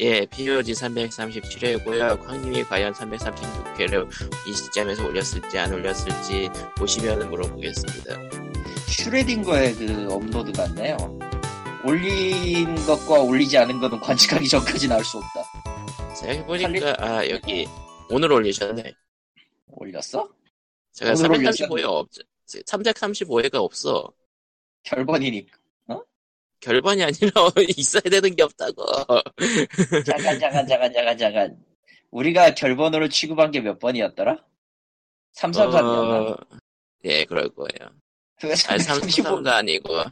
예, POG 337회고요. 광님이 과연 336회를 이 시점에서 올렸을지 안 올렸을지 보시면 물어보겠습니다. 슈레딩거의 그 업로드 같네요. 올린 것과 올리지 않은 것은 관측하기 전까지 나올 수 없다. 생각해보니까, 아, 여기, 오늘 올리셨네. 올렸어? 제가 오늘 335회가 없, 335회가 없어. 결번이니까. 결번이 아니라 있어야 되는 게 없다고. 잠깐, 잠깐, 잠깐, 잠깐, 잠깐. 우리가 결번으로 취급한 게 몇 번이었더라? 333이었나? 어, 예, 그럴 거예요. 335. 333도 아니고,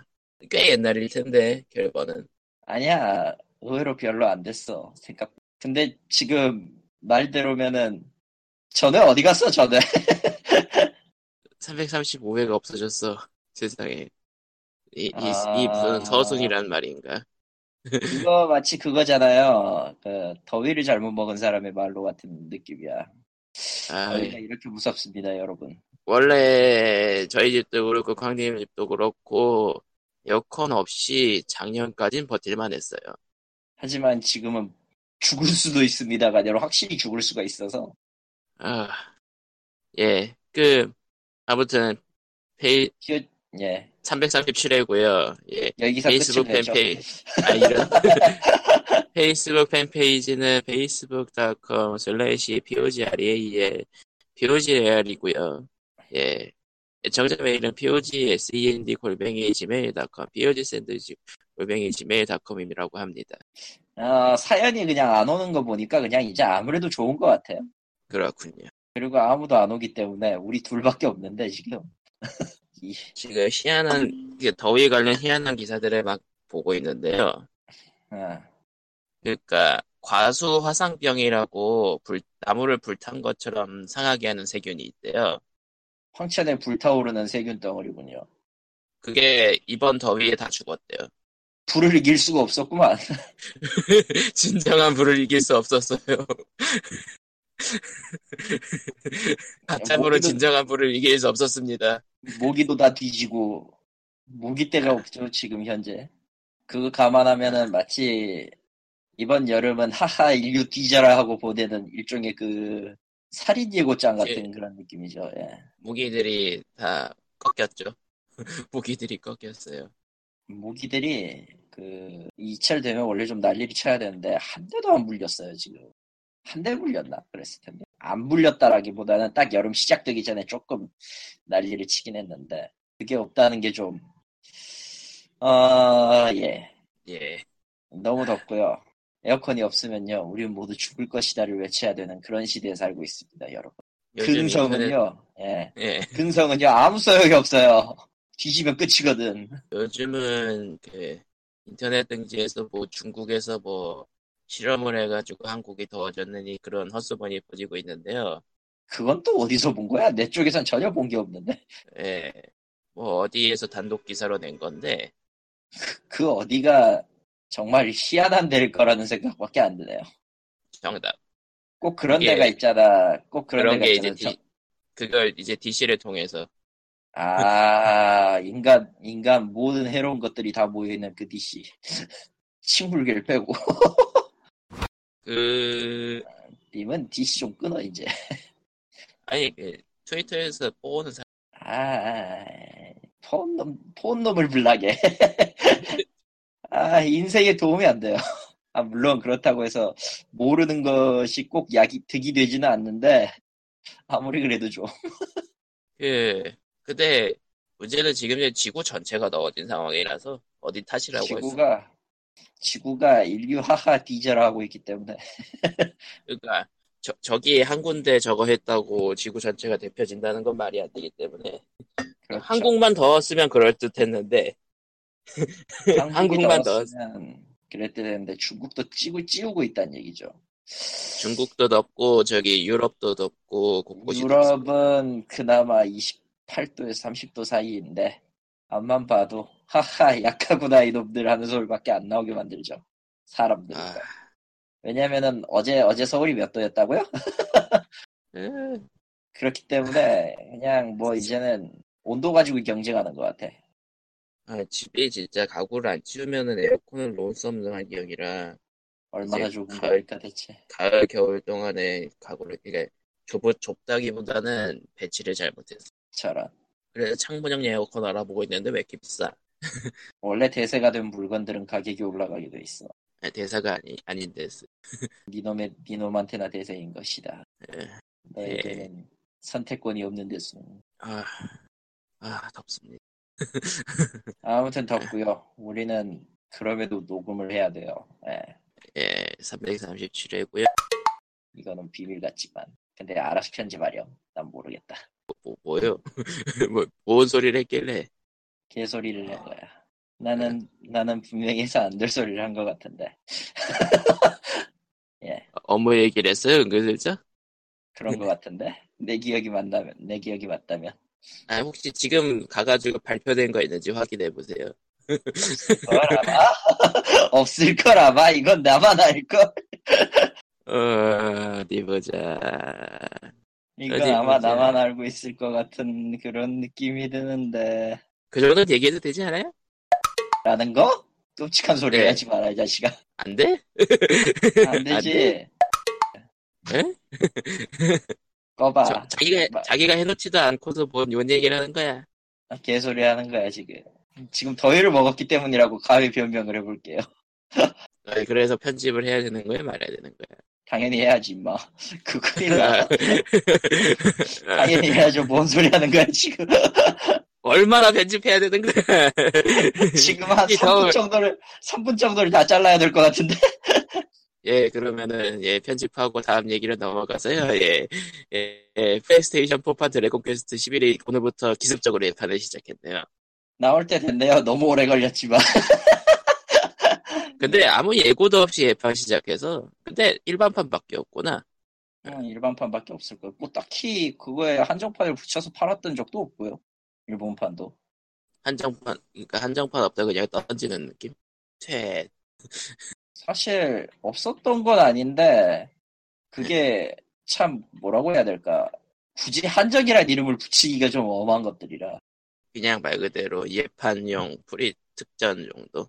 꽤 옛날일 텐데, 결번은. 아니야. 의외로 별로 안 됐어. 생각. 근데 지금 말대로면은 전에 어디 갔어, 전에? 335회가 없어졌어. 세상에. 이, 이, 아. 이 무슨 서순이란 말인가. 이거 마치 그거잖아요. 그 더위를 잘못 먹은 사람의 말로 같은 느낌이야. 아, 더위가 이렇게 무섭습니다, 여러분. 원래 저희 집도 그렇고 광님 집도 그렇고 에어컨 없이 작년까진 버틸만 했어요. 하지만 지금은 죽을 수도 있습니다가 아니라 확실히 죽을 수가 있어서 아, 예, 그 아무튼 페이 기어 예 337회고요. 예, 여기서 페이스북. 팬페이지 아 이런 페이스북 팬페이지는 facebook.com slash pogreal pogreal이고요. 예. 정자 메일은 pogsend 골뱅이 gmail.com pogsend 골뱅이 gmail.com이라고 합니다. 어, 사연이 그냥 안 오는 거 보니까 그냥 이제 아무래도 좋은 것 같아요. 그렇군요. 그리고 아무도 안 오기 때문에 우리 둘밖에 없는데 지금 이- 지금 희한한 그 더위 관련 희한한 기사들을 막 보고 있는데요. 어, 그러니까 과수 화상병이라고 불, 나무를 불탄 것처럼 상하게 하는 세균이 있대요. 황천에 불타오르는 세균 덩어리군요. 그게 이번 더위에 다 죽었대요. 불을 이길 수가 없었구만. 진정한 불을 이길 수 없었어요. 가짜불은 모기도- 진정한 불을 이길 수 없었습니다. 모기도 다 뒤지고 모기때가 없죠 지금 현재. 그거 감안하면은 마치 이번 여름은 하하 인류 뒤져라 하고 보내는 일종의 그 살인 예고장 같은 예. 그런 느낌이죠. 예. 무기들이 다 꺾였죠. 무기들이 꺾였어요. 모기들이 그 이철 되면 원래 좀 난리를 쳐야 되는데 한 대도 안 물렸어요 지금. 한대 물렸나 그랬을 텐데 안 물렸다라기보다는 딱 여름 시작되기 전에 조금 난리를 치긴 했는데 그게 없다는 게 좀 어, 예. 예. 너무 덥고요. 에어컨이 없으면요, 우리는 모두 죽을 것이다를 외쳐야 되는 그런 시대에 살고 있습니다, 여러분. 근성은요, 예. 예. 근성은요, 아무 소용이 없어요. 뒤지면 끝이거든. 요즘은 그 인터넷 등지에서 뭐 중국에서 뭐 실험을 해가지고 한국이 더워졌느니 그런 헛소문이 퍼지고 있는데요. 그건 또 어디서 본 거야? 내 쪽에선 전혀 본 게 없는데. 예. 뭐 어디에서 단독 기사로 낸 건데 그 어디가 정말 희한한 데일 거라는 생각밖에 안 드네요. 정답. 꼭 그런 이게- 데가 있잖아. 꼭 그런, 그런 데가 게 있잖아. 디, 그걸 이제 DC를 통해서 아, 인간, 인간 모든 해로운 것들이 다 모여 있는 그 DC. 침울계를 빼고. 그 님은 DC 좀 끊어, 이제. 아니 그 트위터에서 뽑는 사람 아, 폰놈, 폰놈을 불나게. 아, 인생에 도움이 안 돼요. 아, 물론 그렇다고 해서 모르는 것이 꼭 약이 득이 되지는 않는데, 아무리 그래도 좀. 그 근데 문제는 지금 지구 전체가 더워진 상황이라서 어디 탓이라고 지구가, 지구가 인류 하하 하고 있기 때문에. 그러니까 저, 저기 한 군데 저거 했다고 지구 전체가 대표진다는 건 말이 안 되기 때문에 그렇죠. 한국만 더웠으면 그럴 듯 했는데 한국이 한국만 더웠으면 그랬대 되는데 중국도 찌고 찌우고 있다는 얘기죠. 중국도 덥고 저기 유럽도 덥고 곳곳이 덥습니다. 유럽은 그나마 28도에서 30도 사이인데 앞만 봐도 하하 약하구나 이놈들 하는 소리밖에 안 나오게 만들죠. 사람들. 아, 왜냐면은 어제 어제 서울이 몇 도였다고요? 음, 그렇기 때문에 그냥 뭐 이제는 온도 가지고 경쟁하는 것 같아. 아, 집이 진짜 가구를 안 치우면은 에어컨을 놓을 수 없는 환경이라 얼마나 이제 좁은 가을- 거니까 대체. 가을 겨울 동안에 가구를 그러니까 좁, 좁다기보다는 배치를 잘못했어. 저런. 그래서 창문형 에어컨 알아보고 있는데 왜 이렇게 비싸? 원래 대세가 된 물건들은 가격이 올라가게 돼 있어. 아니, 대사가 아니 아닌데 니놈의 니놈한테나 대세인 것이다. 예. 너에게는 선택권이 없는 데서. 아, 아 덥습니다. 아무튼 덥고요. 우리는 그럼에도 녹음을 해야 돼요. 예. 예, 337회고요. 이거는 비밀 같지만. 근데 알아서 편집하렴. 난 모르겠다. 뭐, 뭐요? 뭐, 뭔 소리를 했길래? 개소리를 낸 거야. 나는 나는 분명히 해서 안 될 소리를 한 것 같은데. 업무 얘기를 했어요, 은근슬쩍? 그런 것 같은데. 내 기억이 맞다면 내 기억이 맞다면. 아, 혹시 지금 가가지고 발표된 거 있는지 확인해 보세요. 걸 아마? 없을 걸 아마 이건 나만 알 걸. 어, 어디 보자. 이건 어디 아마 보자. 나만 알고 있을 것 같은 그런 느낌이 드는데. 그 정도는 얘기해도 되지 않아요? 라는 거? 끔찍한 소리 네. 하지 마라 이 자식아. 안 돼? 안 되지. 돼? 에? 꺼봐. 저- 자기가, 마- 자기가 해놓지도 않고서 뭔, 뭔 얘기를 하는 거야. 개소리 하는 거야 지금. 지금 더위를 먹었기 때문이라고 가위 변명을 해볼게요. 어, 그래서 편집을 해야 되는 거야, 말아야 되는 거야. 당연히 해야지 임마. 그 큰일 나. 당연히 해야죠. 뭔 소리 하는 거야 지금. 얼마나 편집해야 되는 거야. 지금 한이 3분 더울- 정도를 3분 정도를 다 잘라야 될 것 같은데. 예, 그러면은, 예, 편집하고 다음 얘기로 넘어가서요, 예, 예, 예, 플레이스테이션 4판 드래곤 퀘스트 11이 오늘부터 기습적으로 예판을 시작했네요. 나올 때 됐네요. 너무 오래 걸렸지만. 근데 아무 예고도 없이 예판 시작해서, 근데 일반판밖에 없구나. 음, 일반판밖에 없을 거고 뭐 딱히 그거에 한정판을 붙여서 팔았던 적도 없고요. 일본판도. 한정판, 그러니까 한정판 없다고 그냥 던지는 느낌? 퇴, 사실 없었던 건 아닌데 그게 참 뭐라고 해야 될까 굳이 한정이란 이름을 붙이기가 좀 엄한 것들이라 그냥 말 그대로 예판용 프리 특전 정도?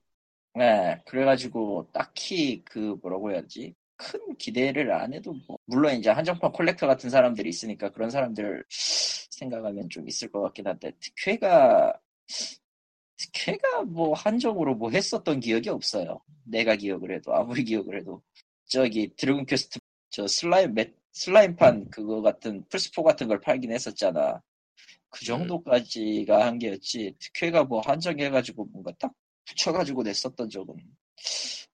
네 그래가지고 딱히 그 뭐라고 해야지 큰 기대를 안 해도 뭐 물론 이제 한정판 콜렉터 같은 사람들이 있으니까 그런 사람들 생각하면 좀 있을 것 같긴 한데 특회가 특회가 뭐 한정으로 뭐 했었던 기억이 없어요. 내가 기억을 해도 아무리 기억을 해도. 저기 드래곤 퀘스트 저 슬라임 맷 슬라임판 그거 같은 플스4 같은 걸 팔긴 했었잖아. 그 정도까지가 한계였지. 특회가 뭐 한정해가지고 뭔가 딱 붙여가지고 냈었던 적은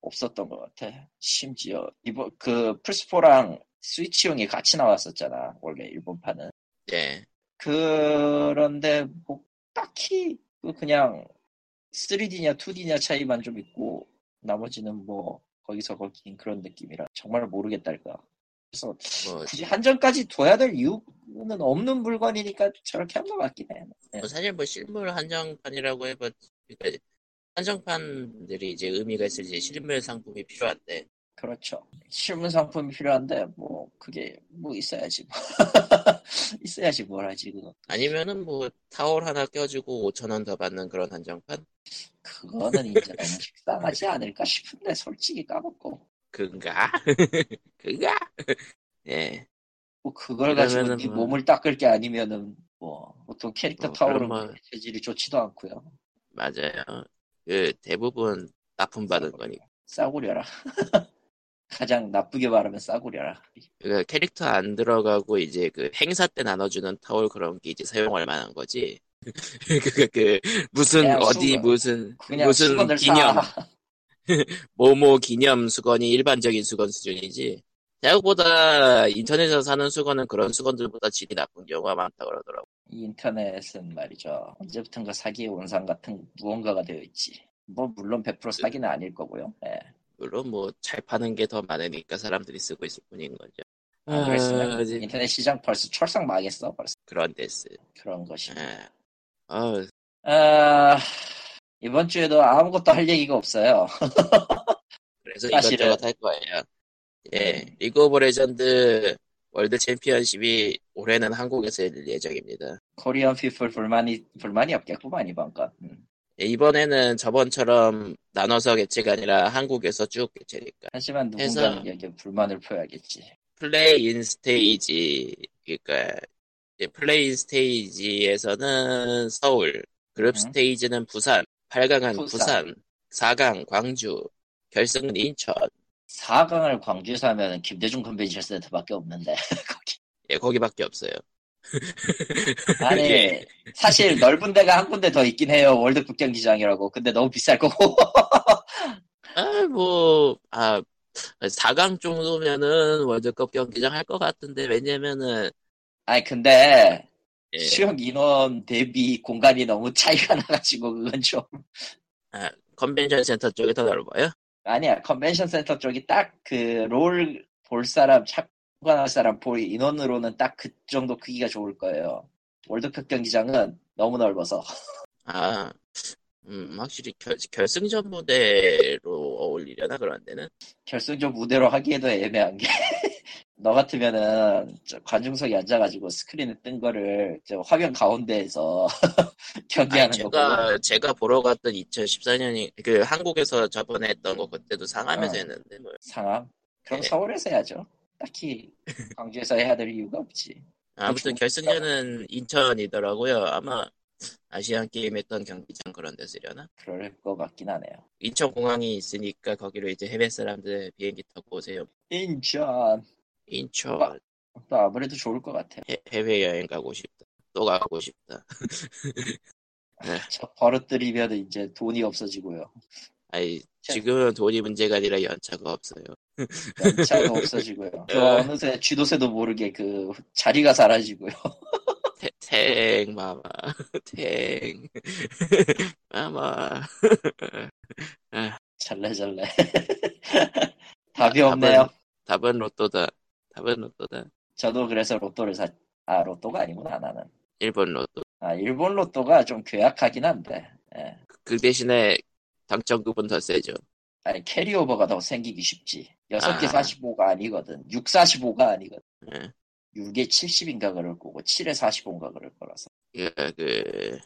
없었던 것 같아 심지어 이번 그 플스4랑 스위치용이 같이 나왔었잖아 원래 일본판은 예. 그런데 뭐 딱히 그 그냥 3D냐 2D냐 차이만 좀 있고 나머지는 뭐 거기서 거긴 그런 느낌이라 정말 모르겠달까. 그래서 뭐, 굳이 한정까지 둬야 될 이유는 없는 물건이니까 저렇게 한 것 같긴 해. 네. 뭐 사실 뭐 실물 한정판이라고 해봐, 그러니까 한정판들이 이제 의미가 있을지 실물 상품이 필요한데, 그렇죠. 실문 상품이 필요한데 뭐 그게 뭐 있어야지. 뭐. 있어야지 뭘 하지 그거. 아니면은 뭐 타월 하나 껴주고 5천 원 더 받는 그런 한정판? 그거는 이제 너무 식상하지 않을까 싶은데 솔직히 까먹고 그가? 그가? 예. 뭐 그걸 가지고 네 뭐- 몸을 닦을 게 아니면은 뭐 보통 캐릭터 뭐 타월은 뭐- 재질이 좋지도 않고요. 맞아요. 그 대부분 납품받은 거니까. 싸구려라. 가장 나쁘게 말하면 싸구려라. 그 캐릭터 안 들어가고 이제 그 행사 때 나눠주는 타월 그런 게 이제 사용할 만한 거지. 그, 그, 무슨, 어디, 수건. 무슨, 무슨 기념, 사. 모모 기념 수건이 일반적인 수건 수준이지. 생각보다 인터넷에서 사는 수건은 그런 수건들보다 질이 나쁜 경우가 많다 그러더라고. 이 인터넷은 말이죠. 언제부턴가 사기의 원상 같은 무언가가 되어 있지. 뭐 물론 100% 사기는 아닐 거고요. 예. 물론 뭐 잘 파는 게 더 많으니까 사람들이 쓰고 있을 뿐인 거죠. 안 그랬으면 이제 인터넷 시장 벌써 철상 망했어. 벌써 그런 데스. 그런 것이. 예. 어, 아, 이번 주에도 아무것도 할 얘기가 없어요. 그래서 사실은- 이것저것 할 거예요. 예, 음. 리그 오브 레전드 월드 챔피언십이 올해는 한국에서 열릴 예정입니다. Korean people 불만이 불만이 없겠구만 이번 건. 음. 예, 이번에는 저번처럼 나눠서 개최가 아니라 한국에서 쭉 개최니까. 하지만 누군가는 여기에 불만을 표해야겠지. play-in stage, 그러니까 이제 play-in stage에서는 서울, 그룹 음. stage는 부산, 8강은 부산. 부산, 4강 광주, 결승은 인천. 4강을 광주에서 하면 김대중 컨벤션 센터밖에 없는데 거기 예, 거기밖에 없어요. 아니 예. 사실 넓은 데가 한 군데 더 있긴 해요 월드컵 경기장이라고 근데 너무 비쌀 거고 아, 뭐, 아, 4강 정도면은 월드컵 경기장 할 것 같은데, 왜냐면은, 아니 근데 예, 수용 인원 대비 공간이 너무 차이가 나가지고 그건 좀 컨벤션 센터 쪽이 더 넓어요? 아니야 컨벤션 센터 쪽이 딱 그 롤 볼 사람 참관할 사람 볼 인원으로는 딱 그 정도 크기가 좋을 거예요. 월드컵 경기장은 너무 넓어서. 아, 음, 확실히 결, 결승전 무대로 어울리려나, 그런 데는? 결승전 무대로 하기에도 애매한 게 너 같으면은 저 관중석에 앉아가지고 스크린에 뜬 거를 저 화면 가운데에서 경기하는 거 제가, 제가 보러 갔던 2014년이, 그, 한국에서 저번에 했던 거 그때도 상암에서 어. 했는데, 뭐. 상암 그럼 네. 서울에서 해야죠 딱히 광주에서 해야 될 이유가 없지 아무튼 결승전은 인천이더라고요. 아마 아시안 게임 했던 경기장 그런 데 쓰려나? 그럴 것 같긴 하네요 인천 공항이 있으니까 거기로 이제 해외 사람들 비행기 타고 오세요. 인천 인천 와. 또 아무래도 좋을 것 같아 해, 해외 여행 가고 싶다. 또 가고 싶다. 저 버릇들이면 이제 돈이 없어지고요 아니 자. 지금은 돈이 문제가 아니라 연차가 없어요. 연차도 없어지고요 또 어느새 쥐도새도 모르게 그 자리가 사라지고요 태, 탱 마마 탱 마마 잘래 잘래 답이 없네요 답은 로또다. 답은 로또다. 저도 그래서 로또를 사, 아, 로또가 아니구나, 나는. 일본 로또. 아, 일본 로또가 좀 괴약하긴 한데, 예. 그 대신에 당첨금은 더 세죠. 아니, 캐리오버가 더 생기기 쉽지. 6개 아. 45가 아니거든. 6, 45가 아니거든. 예. 6에 70인가 그럴 거고, 7에 45인가 그럴 거라서. 그, 그,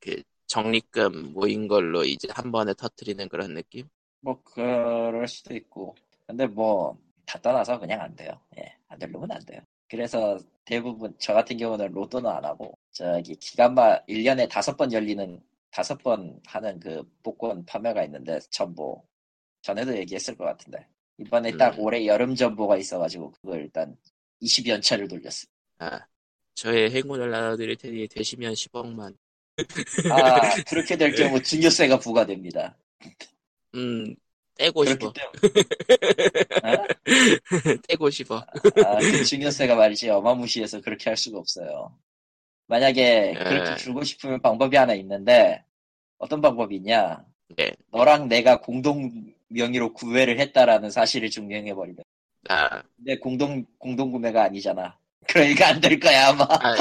그, 적립금 모인 걸로 이제 한 번에 터트리는 그런 느낌? 뭐, 그럴 수도 있고. 근데 뭐, 다 떠나서 그냥 안 돼요. 예, 안 되려면 안 돼요. 그래서 대부분, 저 같은 경우는 로또는 안 하고, 저기, 기간마 1년에 다섯 번 열리는, 다섯 번 하는 그 복권 판매가 있는데, 전보. 전에도 얘기했을 것 같은데. 이번에 딱 음. 올해 여름 전보가 있어가지고, 그걸 일단 20연차를 돌렸어. 아, 저의 행운을 나눠드릴 테니 되시면 10억만. 아, 그렇게 될 경우 증여세가 부과됩니다. 음, 떼고 싶어. 어? 떼고 싶어. 아, 그 증여세가 말이지 어마무시해서 그렇게 할 수가 없어요. 만약에 그렇게 에. 주고 싶으면 방법이 하나 있는데 어떤 방법이 있냐? 네. 너랑 내가 공동 명의로 구매를 했다라는 사실을 증명해 버리면. 아, 근데 공동 공동 구매가 아니잖아. 그러니까 안 될 거야 아마. 아,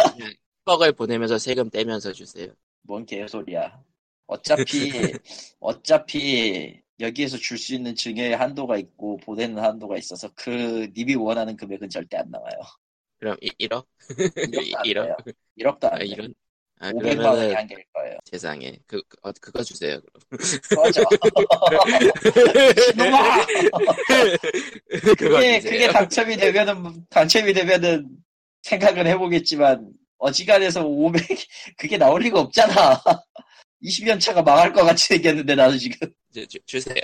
10억을 보내면서 세금 떼면서 주세요. 뭔 개소리야. 어차피 어차피 여기에서 줄 수 있는 증여의 한도가 있고 보내는 한도가 있어서 그 님이 원하는 금액은 절대 안 나와요. 그럼 1억? 1억도 안 1억? 돼요. 1억 도 안 아, 돼. 이런. 아, 500만 원이 한계일 거예요. 세상에. 그, 그, 어, 그거 주세요. 꺼져. 놈아! 그거 그게. 그게 당첨이 되면은, 당첨이 되면은 생각은 해보겠지만, 어지간해서 500, 그게 나올 리가 없잖아. 20년 차가 망할 것 같이 생겼는데, 나도 지금. 주, 주, 주세요.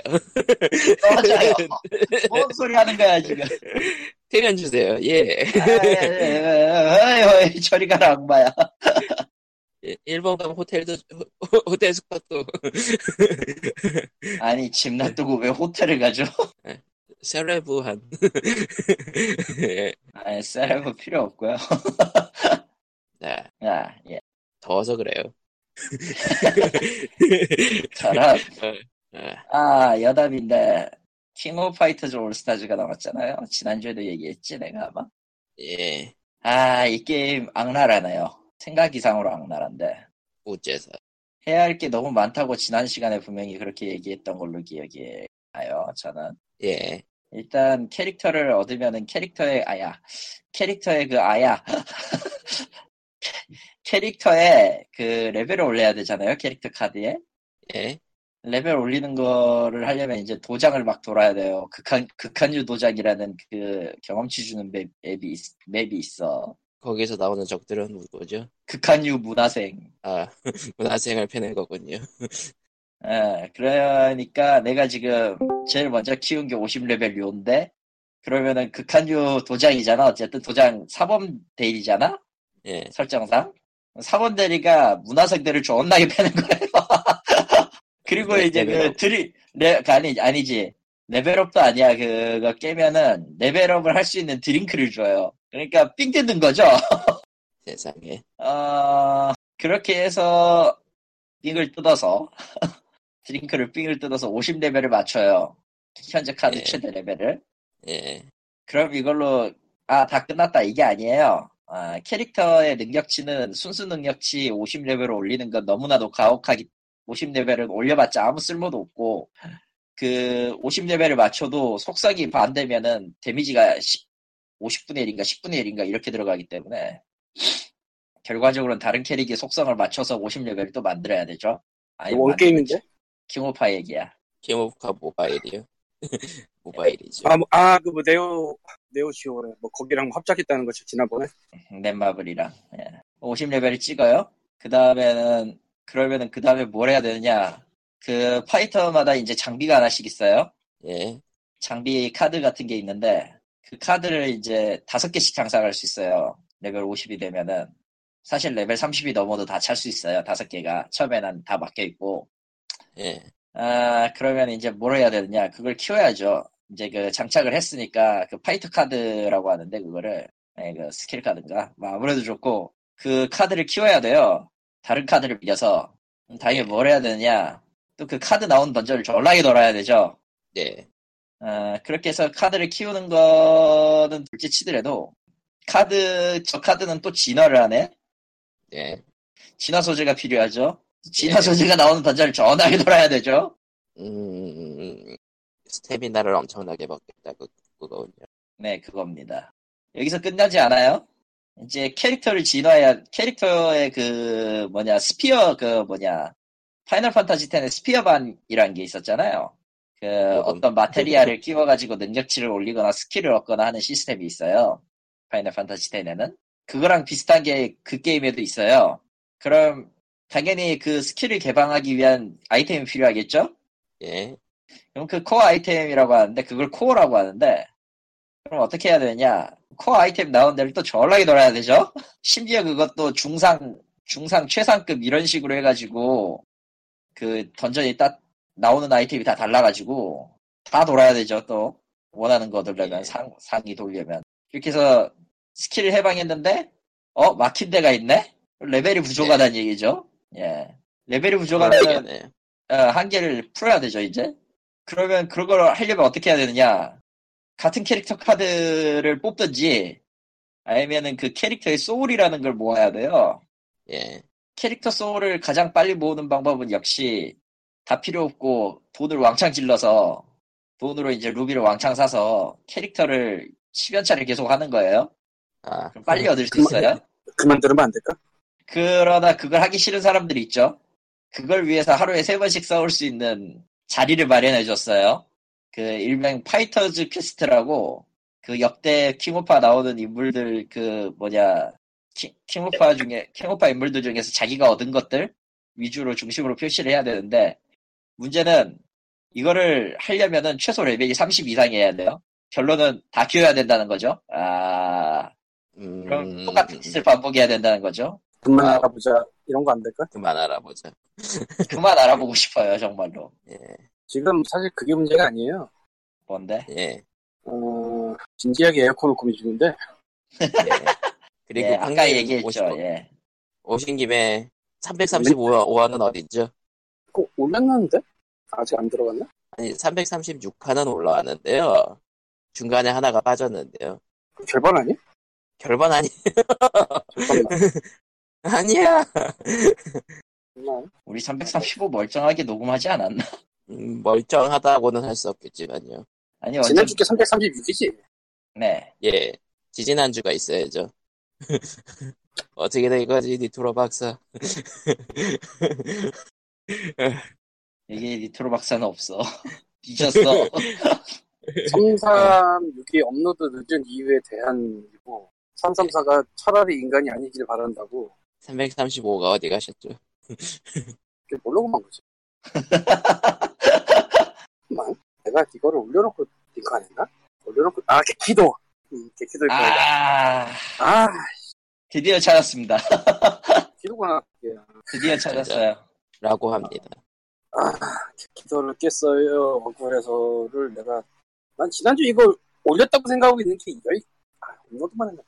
꺼져요. 뭔 소리 하는 거야, 지금. 대면 주세요. 예. 어이, 저리 가라, 악마야. 예, 일본 가면 호텔도 호- 호텔 숙박도 아니, 집 놔두고 왜 호텔을 가죠? celeb한 예. 아니, 셀프 필요 없고요. 네, 아, 예. 더워서 그래요. 저런. 예. 아, 여담인데, 킹 오브 파이터즈 올스타즈가 나왔잖아요. 지난주에도 얘기했지, 내가 아마. 예, 아, 이 게임 악랄하네요. 생각 이상으로 악랄한데. 우째서 해야 할 게 너무 많다고 지난 시간에 분명히 그렇게 얘기했던 걸로 기억이 나요, 저는. 예, 일단 캐릭터를 얻으면은 캐릭터의 아야. 캐릭터의 그 아야. 캐릭터의 그 레벨을 올려야 되잖아요, 캐릭터 카드에. 예. 레벨 올리는 거를 하려면 이제 도장을 막 돌아야 돼요. 극한, 극한류 도장이라는 그 경험치 주는 맵, 맵이, 있- 맵이 있어. 거기서 나오는 적들은 누구죠? 극한류 문하생. 아, 문하생을 패는 거군요. 예, 그러니까 내가 지금 제일 먼저 키운 게 50레벨 료인데, 그러면은 극한류 도장이잖아. 어쨌든 도장 사범 대리잖아? 예. 설정상. 사범 대리가 문하생들을 존나게 패는 거예요. 그리고 네, 이제 그 레벨업. 드리, 레, 아니, 아니지. 레벨업도 아니야. 그거 깨면은 레벨업을 할 수 있는 드링크를 줘요. 그러니까 삥 뜯는 거죠. 세상에. 어, 그렇게 해서 삥을 뜯어서 드링크를 삥을 뜯어서 50레벨을 맞춰요. 현재 카드 예. 최대 레벨을. 예. 그럼 이걸로 아 다 끝났다 이게 아니에요. 아, 캐릭터의 능력치는 순수 능력치 50레벨을 올리는 건 너무나도 가혹하기 50레벨을 올려봤자 아무 쓸모도 없고 그 50레벨을 맞춰도 속성이 반대면은 데미지가 10, 50분의 1인가 10분의 1인가 이렇게 들어가기 때문에 결과적으로는 다른 캐릭의 속성을 맞춰서 50레벨을 또 만들어야 되죠. 아니, 뭔 게임인데? 킹오파 얘기야. 킹오파 모바일이요. 모바일이죠. 아, 뭐, 아, 그 뭐, 네오, 네오 지오래. 뭐, 거기랑 합작했다는 거죠, 지난번에. 넷마블이랑 50레벨을 찍어요. 그 다음에는 그러면은 그 다음에 뭘 해야 되느냐? 그 파이터마다 이제 장비가 하나씩 있어요. 예. 장비 카드 같은 게 있는데 그 카드를 이제 다섯 개씩 장착할 수 있어요. 레벨 50이 되면은 사실 레벨 30이 넘어도 다 찰 수 있어요. 다섯 개가 처음에는 다 막혀 있고 예. 아, 그러면 이제 뭘 해야 되느냐? 그걸 키워야죠. 이제 그 장착을 했으니까 그 파이터 카드라고 하는데 그거를 네, 그 스킬 카드인가? 뭐 아무래도 좋고 그 카드를 키워야 돼요. 다른 카드를 빌려서 그럼 당연히 뭘 해야 되느냐? 또 그 카드 나온 던전을 졸라게 돌아야 되죠. 네. 아, 그렇게 해서 카드를 키우는 거는 둘째 치더라도 카드 저 카드는 또 진화를 하네. 예. 진화 소재가 필요하죠. 진화 예. 소재가 나오는 던전을 전하게 돌아야 되죠. 음, 스태미나를 엄청나게 먹겠다, 그, 그거군요. 네, 그겁니다. 여기서 끝나지 않아요? 이제 캐릭터를 진화해야, 캐릭터의 그, 뭐냐, 스피어, 그, 뭐냐, 파이널 판타지 10의 스피어반이란 게 있었잖아요. 그, 어떤 마테리알을 끼워가지고 능력치를 올리거나 스킬을 얻거나 하는 시스템이 있어요. 파이널 판타지 10에는. 그거랑 비슷한 게 그 게임에도 있어요. 그럼, 당연히 그 스킬을 개방하기 위한 아이템이 필요하겠죠? 예. 그럼 그 코어 아이템이라고 하는데 그걸 코어라고 하는데 그럼 어떻게 해야 되냐? 코어 아이템 나온 데를 또 전락이 돌아야 되죠? 심지어 그것도 중상 중상 최상급 이런 식으로 해가지고 그 던전이 딱 나오는 아이템이 다 달라가지고 다 돌아야 되죠 또. 원하는 거 돌려면 예. 상, 상이 돌려면. 이렇게 해서 스킬을 해방했는데 어 막힌 데가 있네? 레벨이 부족하다는 얘기죠? 예. 레벨이 부족하면 그러겠네요. 어, 한계를 풀어야 되죠, 이제. 그러면 그런 걸 하려면 어떻게 해야 되느냐. 같은 캐릭터 카드를 뽑든지, 아니면은 그 캐릭터의 소울이라는 걸 모아야 돼요. 예. 캐릭터 소울을 가장 빨리 모으는 방법은 역시 다 필요 없고 돈을 왕창 질러서 돈으로 이제 루비를 왕창 사서 캐릭터를 10연차를 계속 하는 거예요. 아, 그럼 빨리 얻을 수 그만- 있어요. 그만 들으면 안 될까? 그러나 그걸 하기 싫은 사람들이 있죠. 그걸 위해서 하루에 세 번씩 싸울 수 있는 자리를 마련해 줬어요. 그 일명 Fighters Quest라고 그 역대 킹오파 나오는 인물들 그 뭐냐 킹, 킹오파 중에 킹오파 인물들 중에서 자기가 얻은 것들 위주로 중심으로 표시를 해야 되는데 문제는 이거를 하려면은 최소 레벨이 30 이상이어야 돼요. 결론은 다 키워야 된다는 거죠. 아 음, 그럼 똑같은 짓을 반복해야 된다는 거죠. 그만 아. 알아보자. 이런 거 안 될까? 그만 알아보자. 그만 알아보고 싶어요, 정말로. 예. 지금 사실 그게 문제가 아니에요. 뭔데? 예. 어, 진지하게 에어컨을 고민 중인데, 예. 그리고 예, 아까 방금 얘기했죠. 오신, 예. 오신 김에 335화는 어디죠? 꼭 올렸는데? 아직 안 들어갔나? 아니, 336화는 올라왔는데요. 중간에 하나가 빠졌는데요. 결번 아니? 결번 아니, 잠깐만. 아니야! 우리 335 멀쩡하게 녹음하지 않았나? 음, 멀쩡하다고는 할 수 없겠지만요. 아니, 어차피, 지난주께 336이지? 네. 예. 지지난주가 있어야죠. 어떻게 된 거지, 니트로 박사. 이게 리트로 박사는 없어. 뒤졌어. 336이 업로드 늦은 이유에 대한 이고 334가 차라리 인간이 아니길 바란다고 335가 어디 가셨죠? 그게 모르고만 거지. 잠깐만, 내가 이거를 올려놓고 링크 안 했나? 올려놓고 아 개키도. 음, 개키도일 거야. 아, 아, 드디어 찾았습니다. 키도가 예. 드디어 찾았어요. 라고 합니다. 아, 기도를 깼어요. 억울해서를 내가 난 지난주 이거 올렸다고 생각하고 있는 게 여기 아, 업로드만 했나?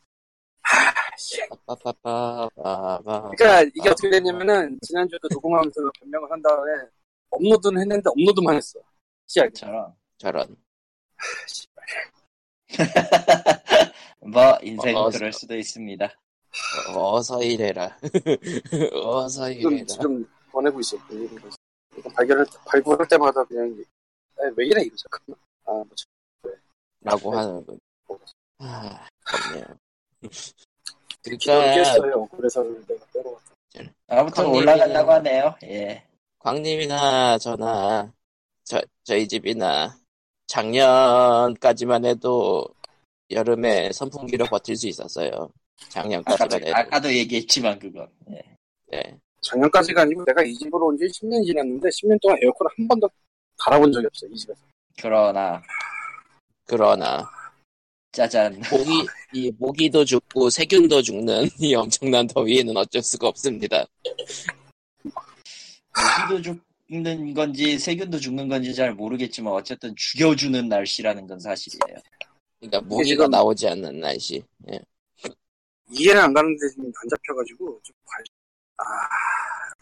빠빠빠빠빠빠. 그러니까 이게 어떻게 됐냐면은 지난주 그 녹음하면서 변명을 한 다음에 업로드는 했는데 업로드만 했어. 시작이. 저런. 저런. 뭐, 인생은 어, 그럴 수도 있습니다. 어, 어서 이래라. 어서 지금 이래라. 지금 보내고 있어. 거. 때- 발굴할 때마다 그냥 아, 왜 이래 이거 잠깐만. 아, 뭐 참. 라고 하는군. 아, 그러니까 깼어요. 억울해서를 내가 빼러갔다. 아무튼 올라간다고 하네요. 예. 광님이나 저나 저, 저희 집이나 작년까지만 해도 여름에 선풍기로 버틸 수 있었어요. 작년까지만 아까도, 해도. 아까도 얘기했지만, 그건. 예. 네. 작년까지가 아니고 내가 이 집으로 온 지 10년 지났는데 10년 동안 에어컨을 한 번도 갈아본 적이 없어 이 집에서. 그러나, 그러나 짜잔. 모기 이 모기도 죽고 세균도 죽는 이 엄청난 더위에는 어쩔 수가 없습니다. 모기도 죽는 건지, 세균도 죽는 건지 잘 모르겠지만, 어쨌든 죽여주는 날씨라는 건 사실이에요. 그러니까 모기가 나오지 않는 날씨. 예. 이해는 안 가는데 지금 안 잡혀가지고 좀 관. 아,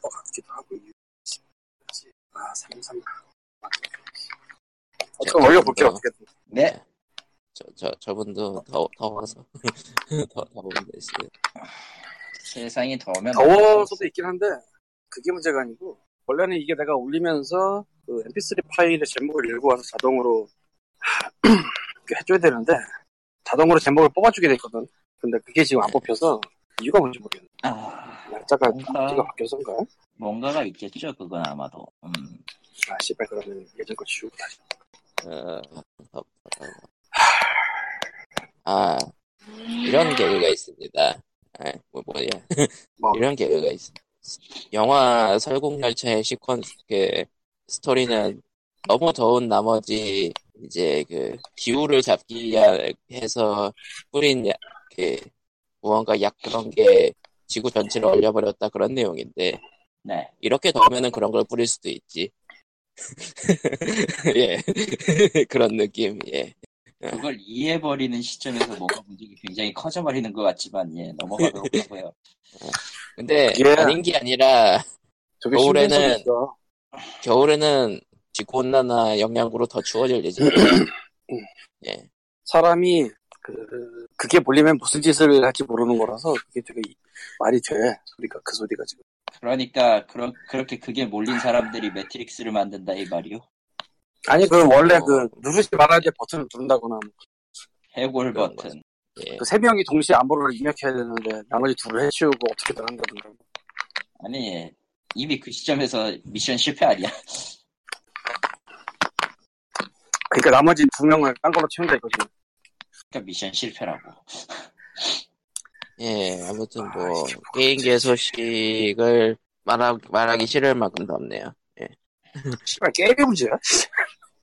또 같기도 하고. 아, 33. 어떻게 올려볼게 저- 어떻게든. 네. 저, 저, 저분도 더, 더워서. 더, 더운 데있어요 세상이 더우면. 더워서도 있긴 한데 그게 문제가 아니고 원래는 이게 내가 올리면서 그 mp3 파일의 제목을 읽고 와서 자동으로 해줘야 되는데 자동으로 제목을 뽑아주게 돼 있거든. 근데 그게 지금 안 뽑혀서 이유가 뭔지 모르겠네. 아, 날짜가 뭔가- 바뀌어서인가? 뭔가가 있겠죠, 그건 아마도. 음. 아 씨발 그러면 예전 거 지우고 다시. 어, 더, 더, 아, 이런 개그가 있습니다. 아, 뭐, 뭐야. 뭐. 이런 개그가 있어. 영화 설국열차의 시퀀스, 그, 스토리는 너무 더운 나머지, 이제 그, 기후를 잡기 위해 해서 뿌린 약, 그, 무언가 약 그런 게 지구 전체를 얼려버렸다 그런 내용인데, 네. 이렇게 더우면은 그런 걸 뿌릴 수도 있지. 예. 그런 느낌, 예. 그걸 이해해버리는 시점에서 뭔가 문제가 굉장히 커져버리는 것 같지만, 예, 넘어가도록 하고요. 근데, 예. 아닌 게 아니라, 겨울에는-. 겨울에는 지구온난화 영향으로 더 추워질 예정이에요. 예. 사람이 그 그게 몰리면 무슨 짓을 할지 모르는 거라서 그게 되게 말이 돼 소리가 그 소리가 지금. 그러니까, 그런, 그렇게 그게 몰린 사람들이 매트릭스를 만든다, 이 말이요. 아니 그 원래 어. 그 누르지 말아야 될 버튼을 누른다거나 뭐 해골 버튼. 예. 그세 명이 동시에 안보를 입력해야 되는데 나머지 둘을 해치우고 어떻게든 한다든가. 아니, 이미 그 시점에서 미션 실패 아니야? 그러니까 나머지 두 명을 딴 걸로 채운다 이거지. 그러니까 미션 실패라고. 예, 아무튼 뭐, 아, 게임계 소식을 말하, 말하기 싫을 만큼 덥네요. 씨발 게임의 문제야.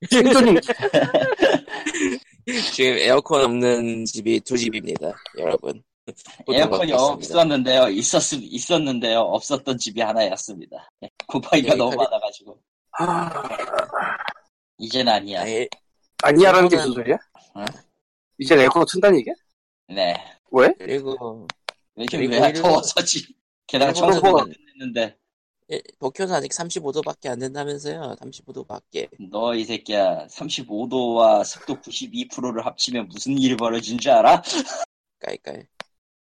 생존이 지금 에어컨 없는 집이 두 집입니다, 여러분. 에어컨이 그렇습니다. 없었는데요. 있었, 있었는데요. 없었던 집이 하나였습니다. 예, 너무. 많아가지고. 아, 이젠 아니야. 아예, 아니야라는 게 무슨 소리야? 어? 이제 에어컨을 튼다는 얘기야? 네. 왜? 그리고, 요즘 그리고 왜 더워서지? 게다가 청소도 뭐- 했는데 예, 도쿄는 아직 35도밖에 안 된다면서요, 35도밖에. 너 이 새끼야 35도와 습도 92%를 합치면 무슨 일이 벌어진 줄 알아? 깔깔.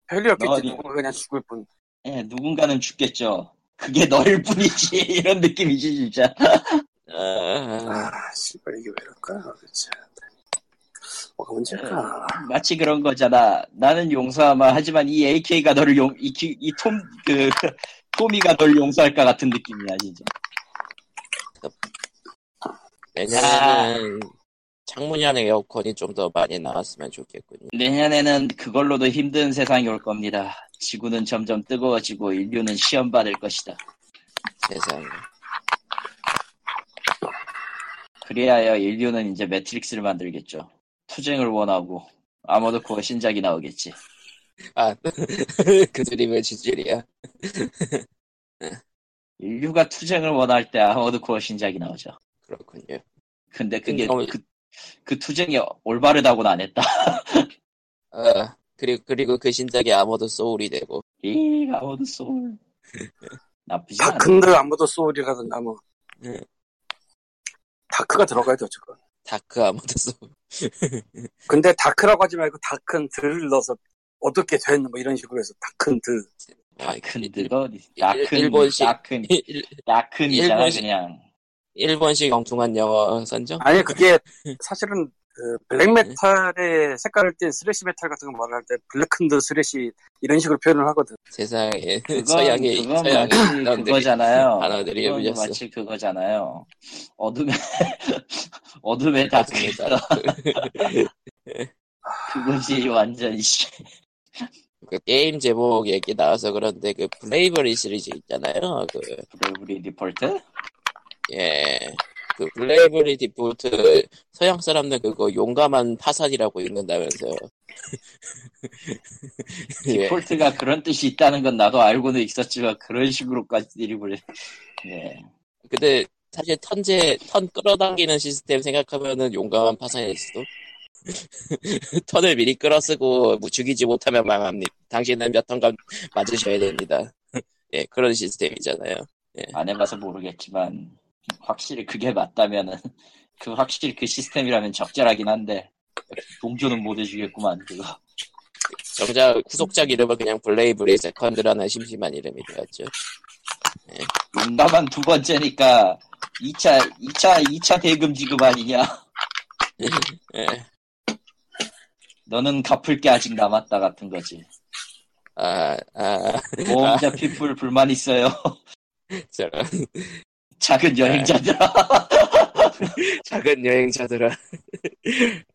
별일 없겠지. 누군가 그냥 죽을 뿐. 예, 누군가는 죽겠죠. 그게 너일 뿐이지. 이런 느낌이지 진짜. 아, 아, 씨발 이게 왜 이럴까? 그치. 뭐가 문제일까? 마치 그런 거잖아. 나는 용서하마 하지만 이 AK가 너를 용, 이, 이 톰, 그, 토미가 널 용서할 까 같은 느낌이야, 진짜. 내년에는 창문형 에어컨이 좀 더 많이 나왔으면 좋겠군요. 내년에는 그걸로도 힘든 세상이 올 겁니다. 지구는 점점 뜨거워지고 인류는 시험 받을 것이다. 세상에. 그리하여 인류는 이제 매트릭스를 만들겠죠. 투쟁을 원하고 아마도 코어 신작이 나오겠지. 아, 그 드립을 지질이야. 인류가 투쟁을 원할 때 아마도 코어 신작이 나오죠. 그렇군요. 근데 그게 너무- 그, 그 투쟁이 올바르다고는 안 했다. 어, 그리고, 그리고 그 신작이 Armored Soul이 되고, 이 아마도 소울. 나쁘지 않아. Dark인데 아무도 Soul이라든가 뭐 네. Dark가 들어가야 돼 어쨌건 Dark Armored Soul. 근데 Dark라고 하지 말고 darkened를 넣어서 어둡게 된 뭐 이런 식으로 해서 darkened 아, darkened가 어디? 일- darken, 일본식. darken이잖아 일본식- 그냥. 일본식 엉뚱한 영어 선정? 아니 그게 사실은 그 black metal의 색깔을 띤 thrash metal 같은 거 말할 때 blackened thrash 이런 식으로 표현을 하거든 세상에. 그건, 서양의, 그건 서양의 사람들이 그거잖아요. 단어들이 그건. 마치 그거잖아요. 어둠의, 어둠의 dark. 맞습니다. 그거지, 완전, 씨. 그 게임 제목 얘기 나와서 그런데 그 Bravely 시리즈 있잖아요. 그, Bravely Default? 예. 그 Bravely Default 서양 사람들 그거 용감한 파산이라고 읽는다면서요. 예. 디폴트가 그런 뜻이 있다는 건 나도 알고는 있었지만, 그런 식으로까지 드립을, 예. 근데 사실 턴제 턴 끌어당기는 시스템 생각하면은 용감한 파산일 수도. 턴을 미리 끌어쓰고 뭐 죽이지 못하면 망합니다. 당신은 몇 턴간 맞으셔야 됩니다. 예, 그런 시스템이잖아요. 안 해봐서 모르겠지만, 확실히 그게 맞다면은, 그 확실히 그 시스템이라면 적절하긴 한데, 동조는 못 해주겠구만, 그거. 정작 후속작 이름은 그냥 Bravely Second라는 심심한 이름이 되었죠. 용감한 두 번째니까 2차 2차 2차 대금 지급 아니냐? 예. 너는 갚을 게 아직 남았다 같은 거지. 아, 아, 보험자 피플 불만 있어요. 저런 작은 여행자들아. 작은 여행자들아.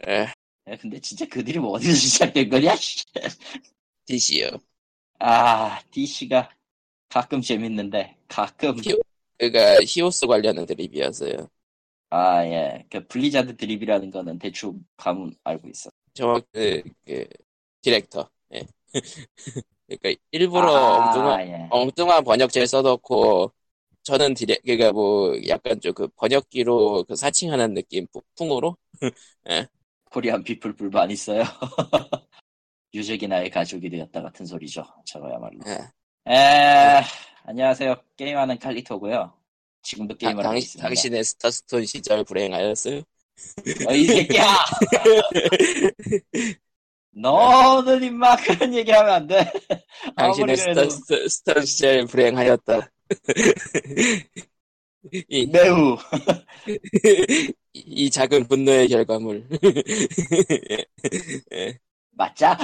예, 야, 근데 진짜 그들이 뭐 어디서 시작된 거냐? 씨. DC요. 아 DC가 가끔 재밌는데 가끔 그가 히오스 관련한 드립이었어요. 아 예. 그 블리자드 드립이라는 거는 대충 감 알고 있어. 저, 그, 그, 디렉터. 예. 그러니까 일부러 아, 엉뚱한, 예. 엉뚱한 번역체를 써놓고, 저는 디렉, 그니까 뭐, 약간 좀 그 번역기로 그 사칭하는 느낌, 풍으로? Korean people 불만 있어요. 유적이 나의 가족이 되었다 같은 소리죠. 저거야말로. 예. 에, 안녕하세요. 게임하는 칼리토고요. 지금도 다- 게임을 하고 당, 있습니다. 당신의 스타스톤 시절 불행하였어요? 어, 이 새끼야! 너는 임마 그런 얘기 하면 안 돼. 당신의 스타 시절 불행하였다. 이, 매우 이 작은 분노의 결과물. 맞자?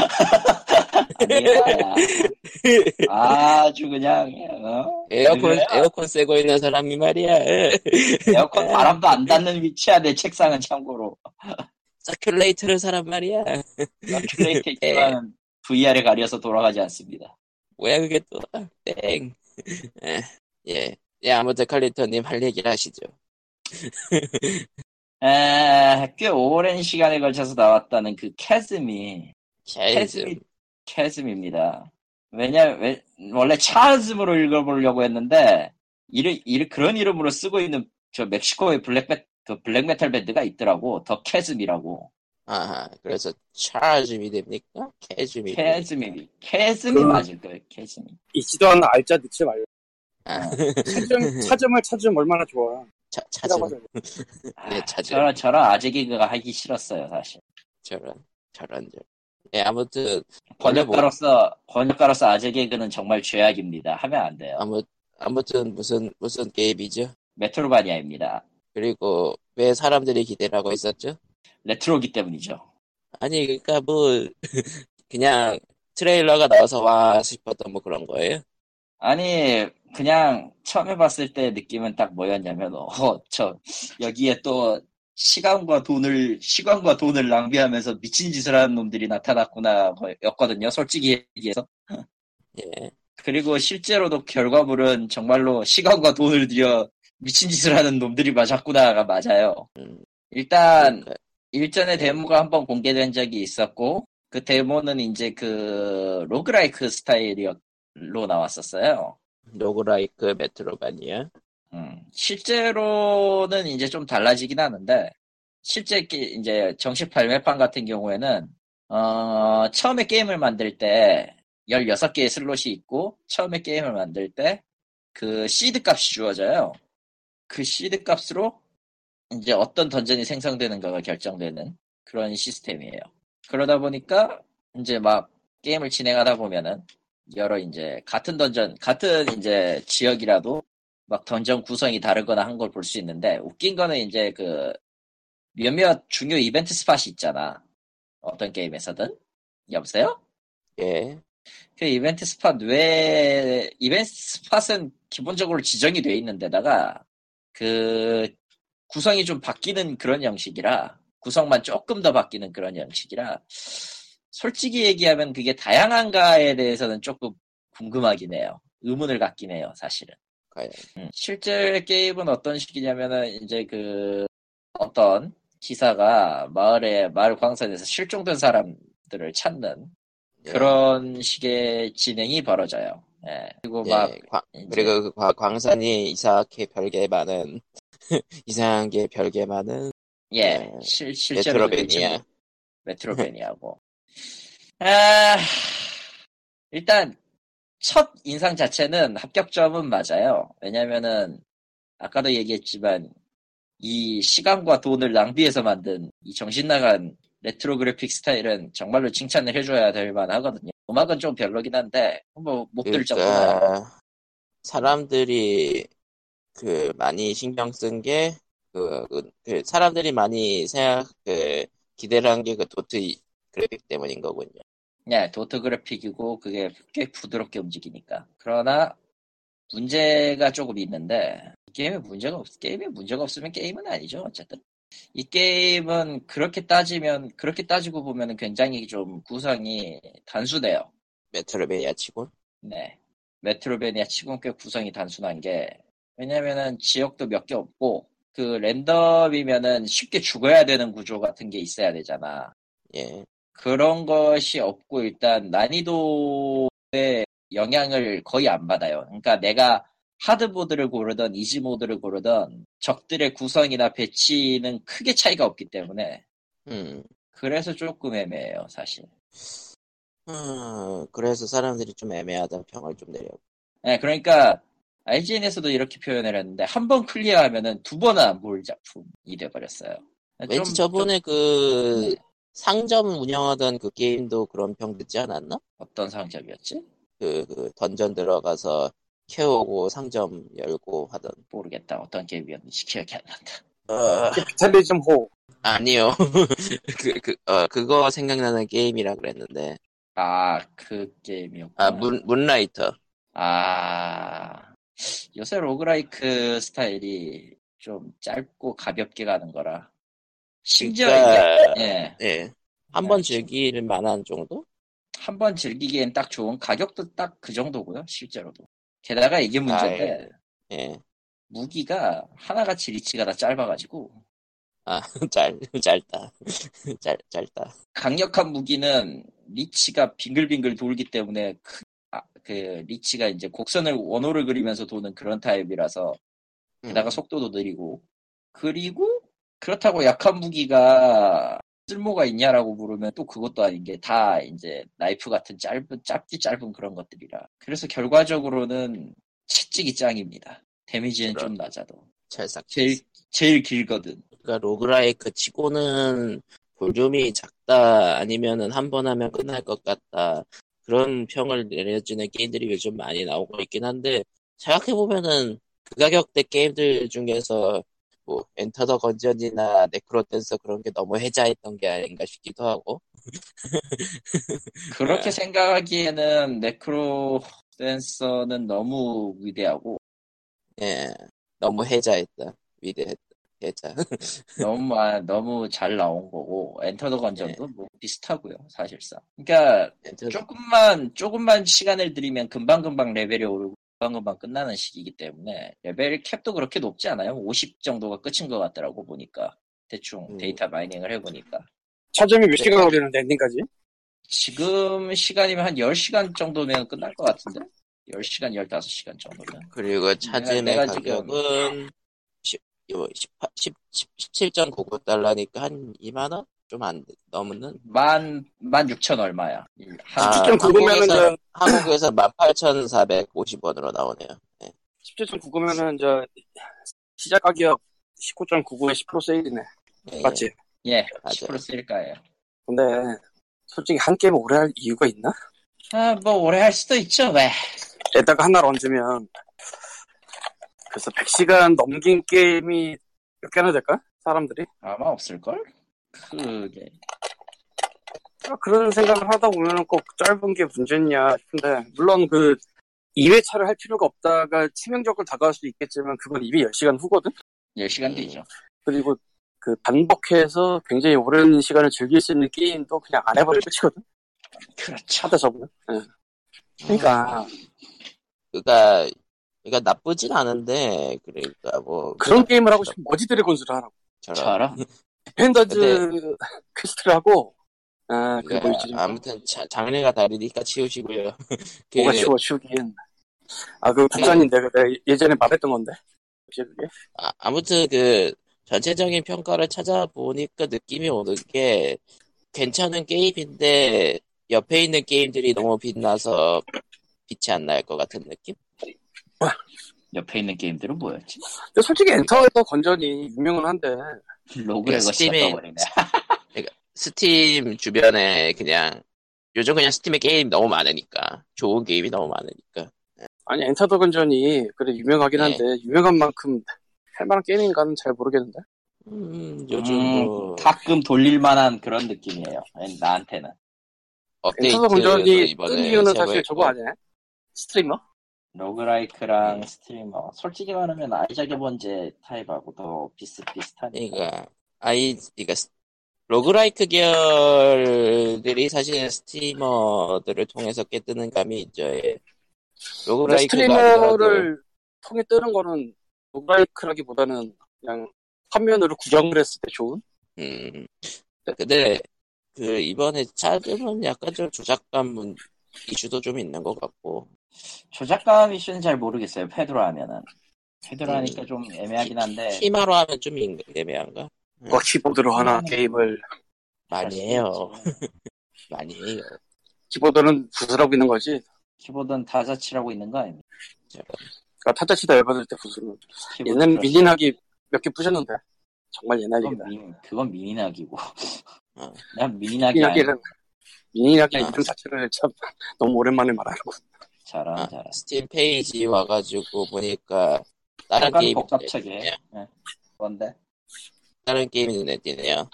아주 그냥 어? 에어컨, 그래? 에어컨 쐬고 있는 사람이 말이야. 에어컨 바람도 안 닿는 위치야 내 책상은 참고로 circulator를 사람 말이야. 서큘레이터 있지만 VR에 가려서 돌아가지 않습니다. 뭐야 그게 또 땡. 예. 예. 예, 아무튼 칼리토님 할 얘기를 하시죠. 에, 꽤 오랜 시간에 걸쳐서 나왔다는 그 Chasm이 Chasm. Chasm이 Chasm입니다. 왜냐, 왜, 원래 차즈으로 읽어보려고 했는데, 이르, 이르, 그런 이름으로 쓰고 있는 저 멕시코의 black me-, 그 black metal 밴드가 있더라고. The Chasm이라고. 아하, 그래서 차즘이 됩니까? Chasm이. Chasm이, Chasm이 그- 맞을 거예요, Chasm이. 있지도 않은 알짜 넣지 말고 아, 차점, 차점을 찾으면 얼마나 좋아 차, 하자. 네, 찾음. 저런, 저런 아재 개그가 하기 싫었어요, 사실. 저런, 저런, 저런. 예, 아무튼, 원래 뭐, 번역가로서, 번역가로서 아재 개그는 정말 죄악입니다. 하면 안 돼요. 아무, 아무튼 무슨, 무슨 게임이죠? 메트로바니아입니다. 그리고 왜 사람들이 기대를 하고 있었죠? 레트로기 때문이죠. 아니, 그니까 뭐, 그냥 트레일러가 나와서 와 싶었던 뭐 그런 거예요? 아니, 그냥 처음에 봤을 때 느낌은 딱 뭐였냐면, 어, 저, 여기에 또 시간과 돈을 시간과 돈을 낭비하면서 미친 짓을 하는 놈들이 나타났구나 였거든요. 솔직히 얘기해서. 예. 그리고 실제로도 결과물은 정말로 시간과 돈을 들여 미친 짓을 하는 놈들이 맞았구나가 맞아요. 음, 일단 그러니까, 일전에 데모가 한번 공개된 적이 있었고 그 데모는 이제 그 roguelike 스타일로 나왔었어요. roguelike Metroidvania. 음, 실제로는 이제 좀 달라지긴 하는데 실제 게- 이제 정식 발매판 같은 경우에는 어, 처음에 게임을 만들 때 16개의 슬롯이 있고 처음에 게임을 만들 때 그 시드 값이 주어져요. 그 시드 값으로 이제 어떤 dungeon이 생성되는가가 결정되는 그런 시스템이에요. 그러다 보니까 이제 막 게임을 진행하다 보면은 여러 이제 같은 던전, 같은 이제 지역이라도 막 던전 구성이 다르거나 한 걸 볼 수 있는데 웃긴 거는 이제 그 몇몇 중요 이벤트 spot이 있잖아. 어떤 게임에서든. 여보세요? 예. 그 이벤트 spot 외에 이벤트 spot은 기본적으로 지정이 돼 있는 데다가 그 구성이 좀 바뀌는 그런 형식이라 구성만 조금 더 바뀌는 그런 형식이라 솔직히 얘기하면 그게 다양한가에 대해서는 조금 궁금하긴 해요. 의문을 갖긴 해요, 사실은. 과연. 음, 실제 게임은 어떤 식이냐면은 이제 그 어떤 기사가 마을에 마을 광산에서 실종된 사람들을 찾는 예. 그런 식의 진행이 벌어져요. 예. 그리고 예, 막 광- 이제 그리고 그 광- 광산이 이상하게 별개 많은 이상한 게 별개 많은 예, 네. 실 실제로 메트로베니아. 메트로베니아고. 아, 일단 첫 인상 자체는 합격점은 맞아요. 왜냐면은 아까도 얘기했지만 이 시간과 돈을 낭비해서 만든 이 정신 나간 레트로 그래픽 스타일은 정말로 칭찬을 해줘야 될 만하거든요. 음악은 좀 별로긴 한데 뭐못들 정도나 그러니까 사람들이 그 많이 신경 쓴게 그, 그, 그 사람들이 많이 생각 그 기대를 한 게 그 도트 이- 그래픽 때문인 거군요. 네, 도트 그래픽이고 그게 꽤 부드럽게 움직이니까. 그러나 문제가 조금 있는데 이 게임에 문제가 없 게임에 문제가 없으면 게임은 아니죠. 어쨌든 이 게임은 그렇게 따지면 그렇게 따지고 보면 굉장히 좀 구성이 단순해요. 메트로베니아 치곤. 네, 메트로베니아 치곤 꽤 구성이 단순한 게 왜냐면은 지역도 몇 개 없고 그 랜덤이면은 쉽게 죽어야 되는 구조 같은 게 있어야 되잖아. 예. 그런 것이 없고 일단 난이도에 영향을 거의 안 받아요. 그러니까 내가 하드보드를 고르던 이지모드를 고르던 적들의 구성이나 배치는 크게 차이가 없기 때문에 음. 그래서 조금 애매해요 사실. 음, 그래서 사람들이 좀 애매하다 평을 좀 내려. 네, 그러니까 IGN에서도 이렇게 표현을 했는데 한 번 클리어하면은 두 번은 안볼 작품이 돼버렸어요. 왠지 좀- 저번에 좀- 그 네. 상점 운영하던 그 게임도 그런 평 듣지 않았나? 어떤 상점이었지? 그, 그 던전 들어가서 캐오고 상점 열고 하던. 모르겠다. 어떤 게임이었는지 기억이 안 난다. 어, 비탈리즘 호. 아니요. 그, 그, 어, 그거 생각나는 게임이라 그랬는데. 아, 그 게임이었구나. 아, 문, 문라이터. 아, 요새 로그라이크 스타일이 좀 짧고 가볍게 가는 거라. 심지어 그러니까, 이게, 예, 예. 한번 네. 즐길 만한 정도? 한 번 즐기기엔 딱 좋은 가격도 딱 그 정도고요, 실제로도. 게다가 이게 문제인데, 예. 무기가 하나같이 리치가 다 짧아가지고, 아, 짧, 짧다. 짧, 짧다. 강력한 무기는 리치가 빙글빙글 돌기 때문에 그, 아, 그 리치가 이제 곡선을 원호를 그리면서 도는 그런 타입이라서 게다가 음. 속도도 느리고 그리고 그렇다고 약한 무기가 쓸모가 있냐라고 물으면 또 그것도 아닌 게 다 이제 나이프 같은 짧은 짧디 짧은 그런 것들이라 그래서 결과적으로는 채찍이 짱입니다 데미지는 좀 그럼. 낮아도 찰싹. 제일 제일 길거든 그러니까 roguelike 치고는 볼륨이 작다 아니면은 한 번 하면 끝날 것 같다 그런 평을 내려주는 게임들이 요즘 많이 나오고 있긴 한데 생각해 보면은 그 가격대 게임들 중에서 뭐 Enter the Gungeon이나 NecroDancer 그런 게 너무 혜자했던 게 아닌가 싶기도 하고 그렇게 네. 생각하기에는 Necro Dancer는 너무 위대하고 예 너무 혜자했다 위대했다 대자. 너무 아, 너무 잘 나온 거고 Enter the Gungeon도 뭐 비슷하고요 사실상. 그러니까 조금만 조금만 시간을 들이면 금방 금방 레벨이 오르고 금방 금방 끝나는 시기이기 때문에 레벨 cap도 그렇게 높지 않아요. 50 정도가 끝인 것 같더라고 보니까 대충 음. 데이터 마이닝을 해보니까 Chasm이 몇 시간 걸리는데 엔딩까지? 지금 시간이면 한 10시간 정도면 끝날 것 같은데 10시간 15시간 정도면 그리고 지금- 가격은 10, 18, 10, 17.99달러니까 한 2만원? 좀안 넘는? 만, 만 6천 얼마야. 한 아, 17.99면은 한국에서, 저 한국에서 18,450원으로 나오네요. 네. 17.99면은 저 시작 가격 19.99에 10% 세일이네. 예, 맞지? 예, 맞아요. 10% 쓸까요? 근데 솔직히 한 게임 오래 할 이유가 있나? 아, 뭐, 오래 할 수도 있죠, 왜. 에다가 하나를 얹으면 그래서 100시간 넘긴 게임이 몇 개나 될까? 사람들이? 아마 없을걸? 아, 그런 생각을 하다 보면 꼭 짧은 게 문제냐 싶은데 물론 그 2회차를 할 필요가 없다가 치명적으로 다가올 수 있겠지만 그건 이미 10시간 후거든? 10시간 음. 뒤죠. 그리고 그 반복해서 굉장히 오랜 시간을 즐길 수 있는 게임도 그냥 안 해버리고 끝이거든? 그렇죠. 하다 접으면. 예. 그러니까 그니까, 그니까 나쁘진 않은데, 그러니까 뭐. 그런 게임을 하고 싶으면 Merge Dragons를 하라고. 저런. 저런. Defender's Quest를 하고 아, 그 그러니까 뭐였지? 아무튼 자- 장르가 다르니까 치우시고요. 그, 뭐가 치워 치우긴. 아, 그 국산인데 그 내가 예전에 말했던 건데. 혹시 그게? 아, 아무튼 그 전체적인 평가를 찾아보니까 느낌이 오는 게 괜찮은 게임인데 옆에 있는 게임들이 너무 빛나서 빛이 안 날 것 같은 느낌? 옆에 있는 게임들은 뭐였지? 근데 솔직히 Enter the Gungeon이 유명은 한데 로그레거 Steam에- 시작해버리네. 스팀 주변에 그냥 요즘 그냥 Steam에 게임 너무 많으니까 좋은 게임이 너무 많으니까 아니 Enter the Gungeon이 그래 유명하긴 네. 한데 유명한 만큼 할 만한 게임인가는 잘 모르겠는데. 음, 요즘 음, 뭐 가끔 돌릴 만한 그런 느낌이에요. 나한테는. 업데이트 Enter the Gungeon이 이번에 뜬 이유는 사실. 저거 아니야? streamer? roguelike랑 네. 스트리머. 솔직히 말하면 아이작의 번째 타입하고 더 비슷비슷하니까. 그러니까 아이 그러니까 스- roguelike 계열들이 사실 streamer들을 통해서 깨뜨는 감이 있죠. 예. 아니더라도 streamer를 통해 뜨는 거는 roguelike라기보다는 그냥 화면으로 구경을 했을 때 좋은? 음 근데 그 이번에 Chasm은 약간 좀 조작감 문- 이슈도 좀 있는 것 같고 조작감 이슈는 잘 모르겠어요. 패드로 하면은. 패드로 음. 하니까 좀 애매하긴 한데. 키 마로 하면 좀 인- 애매한가? 뭐 키보드로 하나 음. 게임을 많이 해요. 많이 해요. 키보드는 부스라고 있는 거지. 키보드는 타자치라고 있는 거 아닙니까? 그러니까 타자치다 열받을 때 옛날 크러쉬. 미니나기 몇 개 부셨는데 정말 옛날 얘기다. 그건, 미, 미니나기고. 어. 난 미니나기 아니 미니나기 아. 이름 자체를 참 너무 오랜만에 말하는 거. 아, 잘하. 스팀 페이지 와가지고 보니까 다른 게임 복잡하게. 예. 뭔데? 다른 게임이 눈에 띄네요.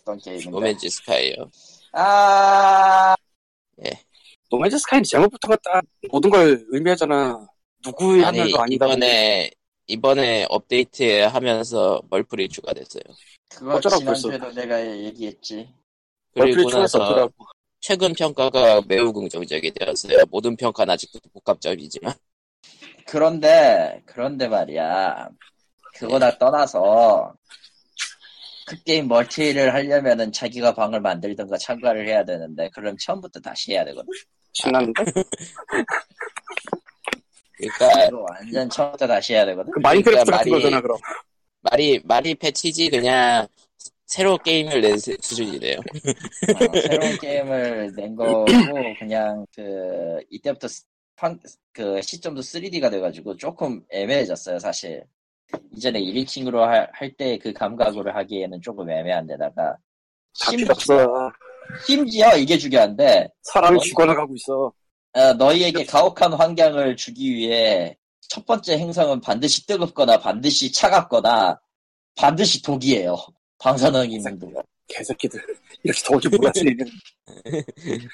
어떤 게임인데? 노맨즈 스카이요. 아, 노맨즈 스카이는 제목부터가 딱 모든 걸 의미하잖아. 누구의 아니 하면도 아니다. 이번에 이번에 업데이트 하면서 멀플이 추가됐어요. 그거 어쩌라고 지난주에도 내가 얘기했지. 그리고 나서. 최근 평가가 매우 긍정적이 되었어요. 모든 평가는 아직도 복합적이지만 그런데, 그런데 말이야. 그거 다 떠나서, 그 게임 멀티를 하려면은 자기가 방을 만들던가 참가를 해야 되는데, 그럼 처음부터 다시 해야 되거든. 신나는데? 그러니까 이거 완전 처음부터 다시 해야 되거든. 그 마인크래프트 그러니까 같은 말이- 거잖아 그럼. 말이 말이 패치지 그냥 새로 게임을 낸 수- 수준이네요. 어, 새로운 게임을 낸 거고 그냥 그 이때부터 스- 판- 그 시점도 3D가 돼가지고 조금 애매해졌어요 사실 이전에 1인칭으로 할 때 그 감각으로 하기에는 조금 애매한데다가 심지어. 심지어 이게 중요한데 사람이 어? 죽어나가고 있어. 어, 너희에게 가혹한 환경을 주기 위해 첫 번째 행성은 반드시 뜨겁거나 반드시 차갑거나 반드시 독이에요 방사능이면도 개새끼들. 이렇게 더울 줄 몰랐지.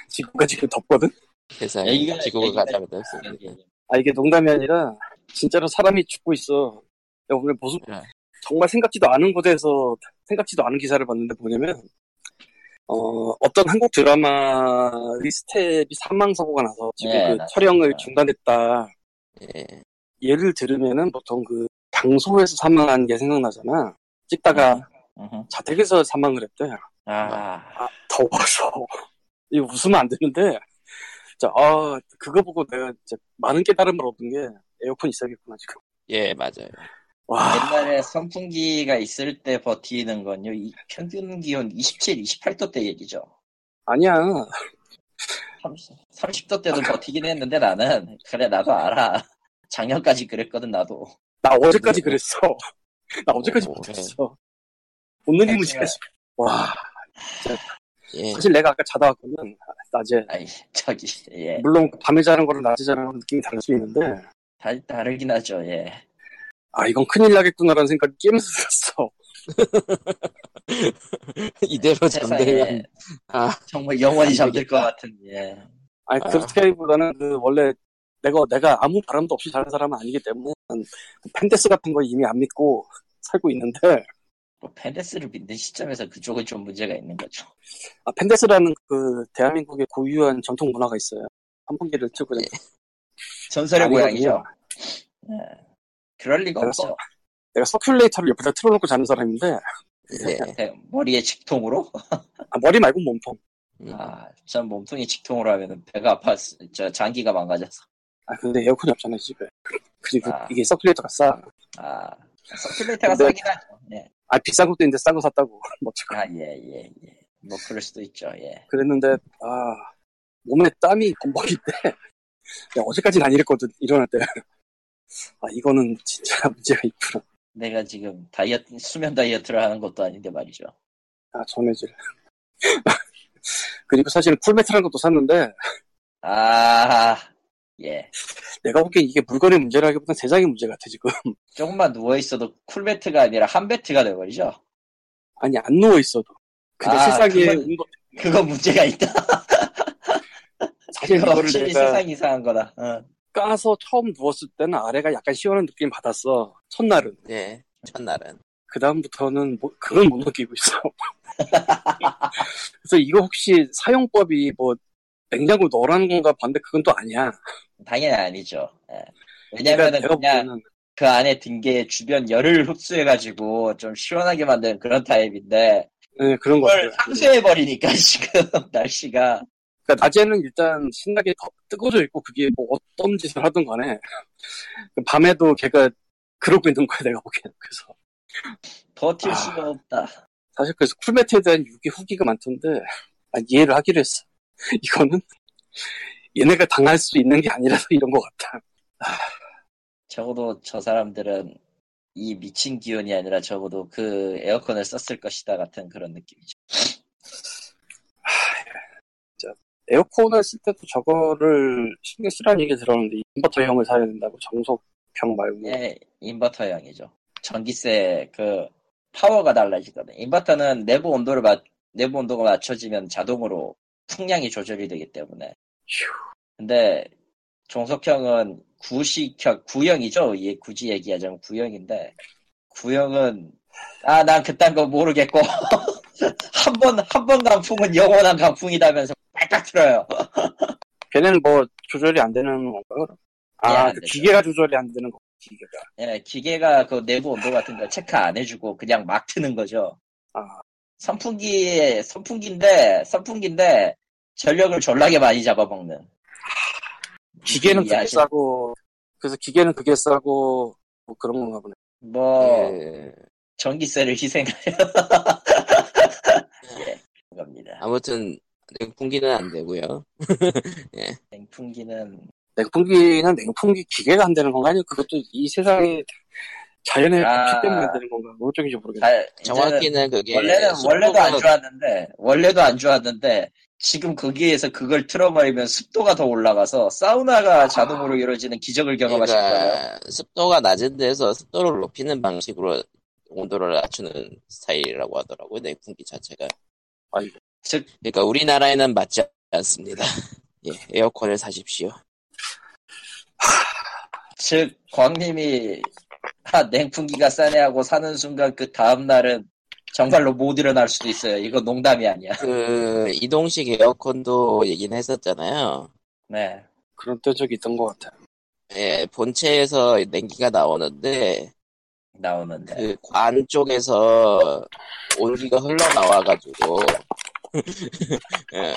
지구가 지금 덥거든? 세상에 여기가- 지구가 가장 덥습니다. 아, 이게 농담이 아니라, 진짜로 사람이 죽고 있어. 내가 오늘 보수, 네. 정말 생각지도 않은 곳에서 생각지도 않은 기사를 봤는데 뭐냐면 어, 어떤 한국 드라마의 스텝이 사망 사고가 나서 지금 예, 그. 촬영을 중단했다. 예. 예를 들으면은 보통 그 장소에서 사망한 게 생각나잖아. 찍다가 음 흠. 자택에서 사망을 했대. 아, 아, 더워서. 이거 웃으면 안 되는데. 자, 아, 그거 보고 내가 진짜 많은 깨달음을 얻은 게 에어컨 있어야겠구나, 지금. 예, 맞아요. 와, 옛날에 선풍기가 있을 때 버티는 건요, 이 평균 기온 27, 28도 때 얘기죠. 아니야. 30, 도 때도 버티긴 했는데 나는, 그래, 나도 알아. 작년까지 그랬거든, 나도. 나 어제까지 그랬어. 나 어제까지 오, 못했어. 본능이 아니, 무시했어. 와, 예. 사실 내가 아까 자다 왔거든. 낮에. 아이, 저기, 예. 물론 밤에 자는 거랑 낮에 자는 거랑 느낌이 다를 수 있는데, 다, 다르긴 하죠, 예. 아, 이건 큰일 나겠구나라는 생각이 깨면서 들었어. 이대로 잠들면 아, 정말 영원히 안 잠들 것. 같은, 예. 아니, 아. 그렇게보다는 그 원래 내가, 내가 아무 바람도 없이 자는 사람은 아니기 때문에, 그 fan death 같은 거 이미 안 믿고 살고 있는데, 뭐, fan death를 믿는 시점에서 그쪽은 좀 문제가 있는 거죠. 아, fan death라는 그 대한민국의 고유한 전통 문화가 있어요. 선풍기를 틀고 자는 전설의. 고향이죠. 예. 그럴 리가 내가 없죠. 내가 circulator를 옆에다 틀어놓고 자는 사람인데, 예. 네, 머리에 직통으로? 아, 머리 말고 몸통. 음. 아, 전 몸통이 직통으로 하면 배가 아파, 저 장기가 망가져서. 아, 근데 에어컨이 없잖아요, 집에. 그리고 아. 이게 서큘레이터가 싸. 아, 서큘레이터가 싸긴 하죠. 예. 아, 비싼 것도 있는데 싼 거 샀다고. 뭐, 어쩌고. 아, 예, 예, 예. 뭐, 그럴 수도 있죠, 예. 그랬는데, 아, 몸에 땀이 범벅인데, 야, 어제까지는 안 이랬거든, 일어날 때. 아, 이거는 진짜 문제가 있구나. 내가 지금 다이어트, 수면 다이어트를 하는 것도 아닌데 말이죠. 아, 전해질. 그리고 사실 쿨매트라는 것도 샀는데, 아, 예. 내가 보기엔 이게 물건의 문제라기보단 세상의 문제 같아, 지금. 조금만 누워있어도 쿨매트가 아니라 한매트가 돼버리죠. 아니, 안 누워있어도. 근데 아, 세상에, 그건- 그거 문제가 있다. 사실 그거 이거를 확실히 내가 세상 이상한 거다. 어. 까서 처음 누웠을 때는 아래가 약간 시원한 느낌 받았어. 첫날은. 예. 첫날은. 그다음부터는 뭐, 그걸 못 느끼고 있어. 그래서 이거 혹시 사용법이 뭐, 냉장고 넣으라는 건가 봤는데 그건 또 아니야. 당연히 아니죠. 예. 왜냐면은 내가 그냥 보기에는 그 안에 든 게 주변 열을 흡수해가지고 좀 시원하게 만드는 그런 타입인데 네, 그런 거 같아요. 상쇄해버리니까 지금 날씨가 그러니까 낮에는 일단 신나게 더 뜨거워져 있고 그게 뭐 어떤 짓을 하든 간에 그 밤에도 걔가 그러고 있는 거야 내가 보기에는 그래서 버틸 아. 수가 없다. 사실 그래서 쿨매트에 대한 유기 후기가 많던데 아, 이해를 하기로 했어 이거는 얘네가 당할 수 있는 게 아니라서 이런 것 같아 적어도 저 사람들은 이 미친 기온이 아니라 적어도 그 에어컨을 썼을 것이다 같은 그런 느낌이죠. 에어컨을 쓸 때도 저거를 신경 쓰라는 얘기 들었는데 인버터형을 사야 된다고 정속형 말고 예, 인버터형이죠. 전기세 그 파워가 달라지거든. 인버터는 내부 온도를 맞 내부 온도가 맞춰지면 자동으로 풍량이 조절이 되기 때문에. 휴. 근데 종속형은 구식형 구형이죠. 예, 굳이 얘기하자면 구형인데 구형은 아 난 그딴 거 모르겠고 한 번 한 번 강풍은 영원한 강풍이다면서 빨딱 틀어요. 걔는 뭐 조절이 안 되는 건가 그럼? 예, 아, 안 그. 기계가 조절이 안 되는 거 기계가 예, 기계가 그 내부 온도 같은 거 체크 안 해주고 그냥 막 트는 거죠. 아, 선풍기, 선풍기인데, 선풍기인데, 전력을 졸라게 많이 잡아먹는. 기계는 그게 싸고 그래서 기계는 그게 싸고 뭐 그런 건가 보네 뭐, 예. 전기세를 희생하여. 예, 겁니다. 아무튼 냉풍기는 안 되고요. 냉풍기는, 냉풍기는 냉풍기 기계가 안 되는 건가 아니면 그것도 이 세상에 자연의 아. 때문에 안 되는 건가 어쪽인지 모르겠네 다- 이제는 정확히는 그게 원래는, 원래도 안 좋았는데, 원래도 안 좋았는데, 지금 거기에서 그걸 틀어버리면 습도가 더 올라가서, 사우나가 자동으로 이루어지는 기적을 경험하실 거예요. 그러니까 습도가 낮은 데서 습도를 높이는 방식으로 온도를 낮추는 스타일이라고 하더라고요. 냉풍기 자체가. 아이고. 즉, 그러니까 우리나라에는 맞지 않습니다. 예, 에어컨을 사십시오. 즉, 광님이 아, 냉풍기가 싸네 하고 사는 순간 그 다음날은 정말로 못 일어날 수도 있어요. 이거 농담이 아니야. 그 이동식 에어컨도 얘기는 했었잖아요. 네. 그런 흔적이 있던 것 같아. 예, 본체에서 냉기가 나오는데 나오는데. 그 관 쪽에서 온기가 흘러나와가지고 예.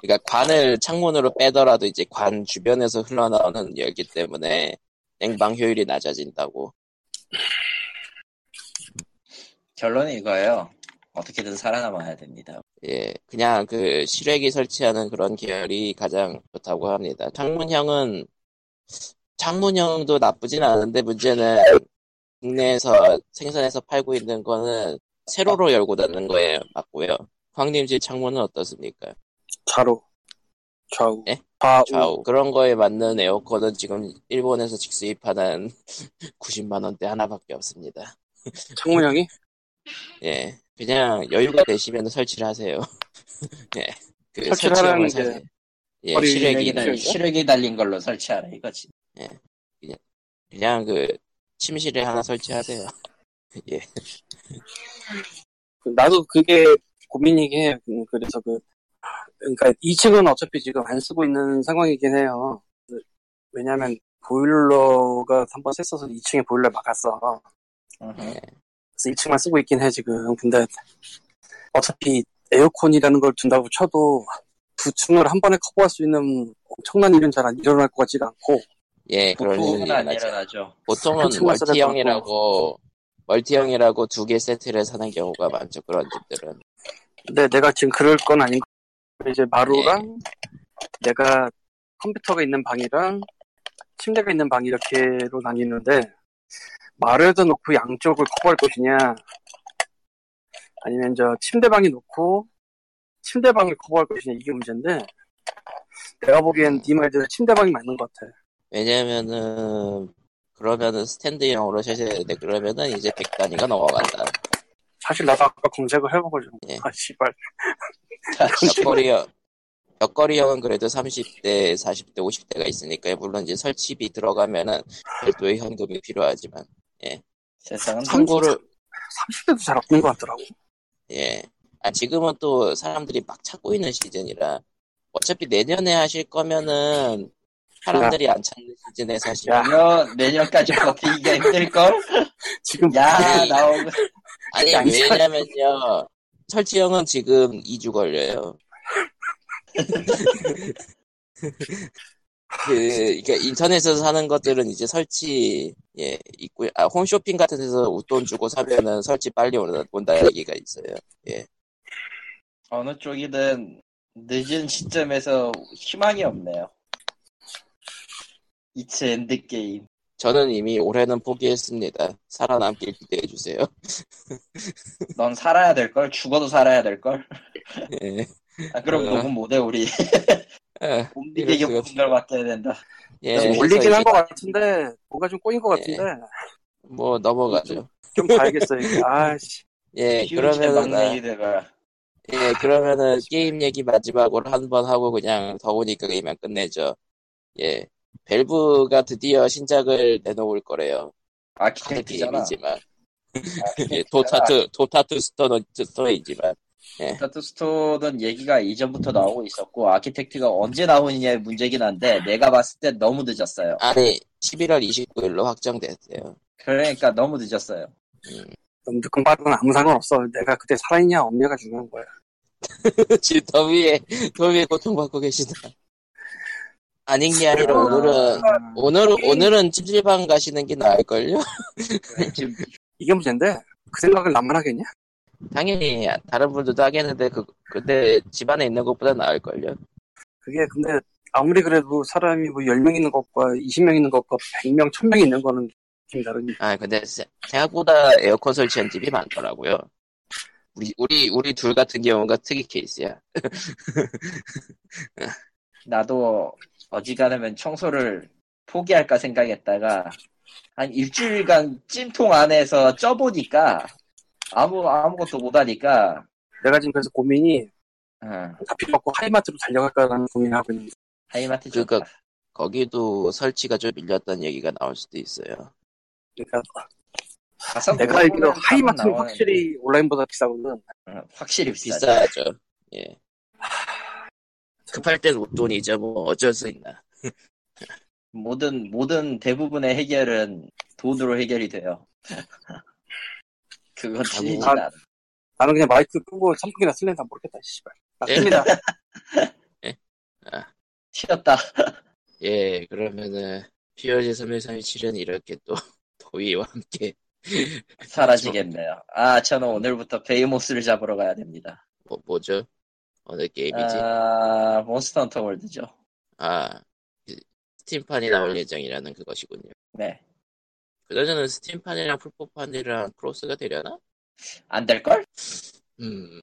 그러니까 관을 창문으로 빼더라도 이제 관 주변에서 흘러나오는 열기 때문에 냉방 효율이 낮아진다고. 결론은 이거예요. 어떻게든 살아남아야 됩니다. 예, 그냥 그 실외기 설치하는 그런 계열이 가장 좋다고 합니다. 창문형은 창문형도 나쁘진 않은데 문제는 국내에서 생산해서 팔고 있는 거는 세로로 열고 닫는 거예요. 맞고요. 황님 집 창문은 어떻습니까? 좌로. 좌우. 예? 좌우. 좌우. 그런 거에 맞는 에어컨은 지금 일본에서 직수입하는 90만 원대 하나밖에 없습니다. 창문형이? 예, 그냥 여유가 되시면 설치를 하세요. 예, 그 설치를 설치형을 하라는 사세요. 게 예, 시력이, 달? 시력이 달린 걸로 설치하라 이거지. 그냥 그 침실에 하나 설치하세요. 예, 그 나도 그게 고민이긴 해. 음, 그래서 그, 그러니까 2층은 어차피 지금 안 쓰고 있는 상황이긴 해요. 그, 왜냐면 보일러가 한번 셌어서 2층에 보일러 막았어. 그래서 2층만 쓰고 있긴 해, 지금. 근데 어차피 에어컨이라는 걸 둔다고 쳐도 두 층을 한 번에 커버할 수 있는 엄청난 일은 잘 안 일어날 것 같지가 않고, 예, 그런 보통은 안 일어나죠. 보통은 멀티형이라고 멀티형이라고 두 개 세트를 사는 경우가 많죠. 그런 집들은. 근데 내가 지금 그럴 건 아닌 거. 이제 마루랑 내가 컴퓨터가 있는 방이랑 침대가 있는 방 이렇게로 나뉘는데 마루에다 놓고 양쪽을 커버할 것이냐 아니면 저 침대방에 놓고 침대방을 커버할 것이냐 이게 문제인데 내가 보기엔 네 말대로 침대방이 맞는 것 같아. 왜냐면은 그러면은 스탠드형으로 셔셔야 되는데 그러면은 이제 100단위가 넘어간다. 사실 나도 아까 검색을 해보고 좀 예. 아 씨발 벽걸이형 벽걸이형은 그래도 30대, 40대, 50대가 있으니까요. 물론 이제 설치비 들어가면은 별도의 현금이 필요하지만 세상은 참고로 30대도 잘 없는 것 같더라고. 예. 아, 지금은 또 사람들이 막 찾고 있는 시즌이라 어차피 내년에 하실 거면은 사람들이 안 찾는 시즌에 야. 내년, 내년까지 버티기가 힘들걸? 지금 야, 아니, 나오고. 아니 왜냐면요 설치형은 지금 2주 걸려요. 그, 그러니까 인터넷에서 사는 것들은 이제 설치, 예, 있고, 아, 홈쇼핑 같은 데서 웃돈 주고 사면은 설치 빨리 온다, 온다 얘기가 있어요. 어느 쪽이든 늦은 시점에서 희망이 없네요. It's endgame. 저는 이미 올해는 포기했습니다. 살아남길 기대해 주세요. 넌 살아야 될 걸? 죽어도 살아야 될 걸? 예. 아, 그럼 어. 녹음 못해, 우리. 예, 수가 모든 걸 맡겨야 된다. 예, 올리긴 이제 한것 같은데 뭔가 좀 꼬인 것 예. 같은데 뭐 넘어가죠. 좀 봐야겠어요. 이게. 아씨. 예, 그러면은. 예, 그러면은 게임 얘기 마지막으로 한 번 하고 그냥 더우니까 이만 끝내죠. 예, 벨브가 드디어 신작을 내놓을 거래요. 카드 아키텍트잖아. 게임이지만, 예, 도타트, 도타트 스토어, 스토어이지만, 스타트 스토어는 얘기가 이전부터 나오고 있었고 아키텍트가 언제 나오느냐의 문제긴 한데 내가 봤을 때 너무 늦었어요. 아니, 11월 29일로 확정됐대요. 그러니까 너무 늦었어요. 너무 늦건 빠르건 아무 상관없어. 내가 그때 살아있냐 없냐가 중요한 거야. 지금 더위에, 더위에 고통받고 계시다. 아닌 게 아니라 오늘은, 오늘은, 오늘은 찜질방 가시는 게 나을걸요? 지금 이게 문제인데 그 생각을 나만 하겠냐? 당연히 다른 분들도 하겠는데 그 근데 집안에 있는 것보다 나을걸요. 그게 근데 아무리 그래도 사람이 뭐 10명 있는 것과 20명 있는 것과 100명, 1000명 있는 거는 좀 다르니. 아 근데 세- 생각보다 에어컨 설치한 집이 많더라고요. 우리 우리 우리 둘 같은 경우가 특이 케이스야. 나도 어지간하면 청소를 포기할까 생각했다가 한 일주일간 찜통 안에서 쪄보니까 아무 아무것도 못하니까 내가 지금 그래서 고민이 응, 다 필요 없고 하이마트로 달려갈까라는 고민을 하고 있는데 하이마트 좋다. 거기도 설치가 좀 밀렸다는 얘기가 나올 수도 있어요. 그러니까 가서 내가 알기로 하이마트는. 확실히 온라인보다 비싸거든. 어, 확실히 비싸죠. 비싸죠. 예. 급할 땐 웃돈이 죠. 뭐 어쩔 수 있나. 모든 모든 대부분의 해결은 돈으로 해결이 돼요. 그건 아, 않아. 나는 그냥 마이크 끄고 선풍기나 쓸래나 모르겠다. 씨발. 맞습니다. 튀었다. 예, 그러면은 POG 3137은 이렇게 또 도의와 함께 사라지겠네요. 아, 저는 오늘부터 베히모스를 잡으러 가야 됩니다. 뭐, 뭐죠? 어느 게임이지? 아, 몬스터 헌터 월드죠. 아, 그 스팀판이 나올 예정이라는 그것이군요. 네. 그러저는 스팀판이랑 플포판이랑 크로스가 되려나? 안 될걸? 음,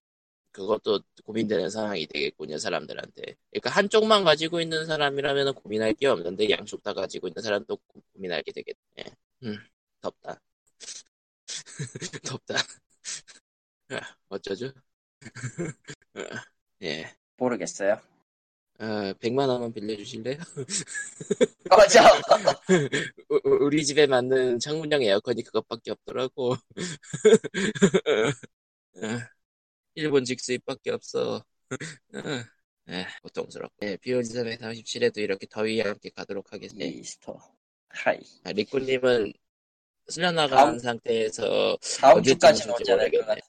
그것도 고민되는 상황이 되겠군요, 사람들한테. 그러니까 한쪽만 가지고 있는 사람이라면 고민할 게 없는데, 양쪽 다 가지고 있는 사람도 고- 고민하게 되겠네. 음, 덥다. 덥다. 아, 어쩌죠? 예. 모르겠어요. 어, 100만 원만 빌려주실래요? 꺼져! 우- 우- 우리 집에 맞는 창문형 에어컨이 그것밖에 없더라고. 어, 일본 직수입밖에 없어. 어, 에, 고통스럽고. 네, POG 337에도 이렇게 더위와 함께 가도록 하겠습니다. 이스터. 하이. 아, 리꾸님은 쓸려나간 다음- 상태에서 다음 주까지는 모르겠네. 것 같아.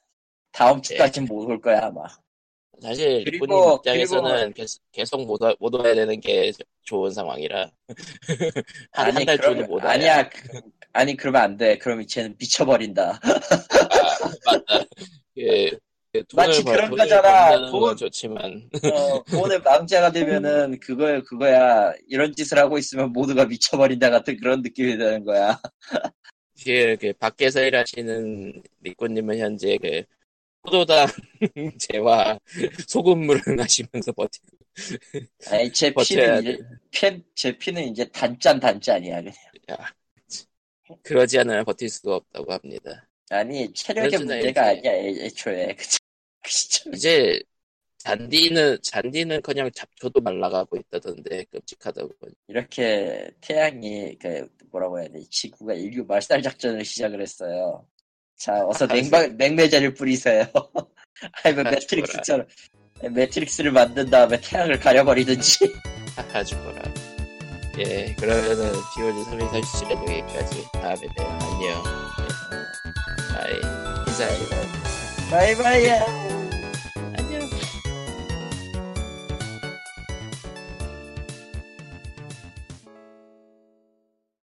다음 주까지는 못올 거야, 아마. 사실 그리고- 리꾸님 입장에서는 계속, 계속 못, 와, 못 와야 되는 게 좋은 상황이라 한 한달 정도 못 와야 아니야. 그- 아니, 그러면 안 돼. 그럼 쟤는 미쳐버린다. 아, 맞다. 돈을 마치 벌- 그런 거잖아. 건 돈- 좋지만 어, 돈의 망자가 되면은 그거야, 그거야. 이런 짓을 하고 있으면 모두가 미쳐버린다 같은 그런 느낌이 드는 거야. 그, 그 밖에서 일하시는 리꾸님은 현재 그 포도당 제와 소금물을 마시면서 버티고 아니, 제 피는 이제, 피, 제 피는 이제 단짠 단짠이야, 그냥. 그러지 않으면 버틸 수가 없다고 합니다. 아니, 체력의 문제가 이제. 아니야, 애- 애초에. 그, 그. 이제 잔디는 잔디는 그냥 잡초도 말라가고 있다던데 끔찍하다고. 이렇게 태양이, 그, 뭐라고 해야 돼. 지구가 인류 말살 작전을 시작을 했어요. 자, 어서 아, 냉방, 냉매제를 뿌리세요. 아니면 아, 매트릭스처럼, 매트릭스를 만든 다음에 태양을 가려버리든지. 하하 죽어라. 예, 그러면은 POG 337의 여기까지 다음에 봬요. 안녕. 예. bye. 인사해요. 바이바이야.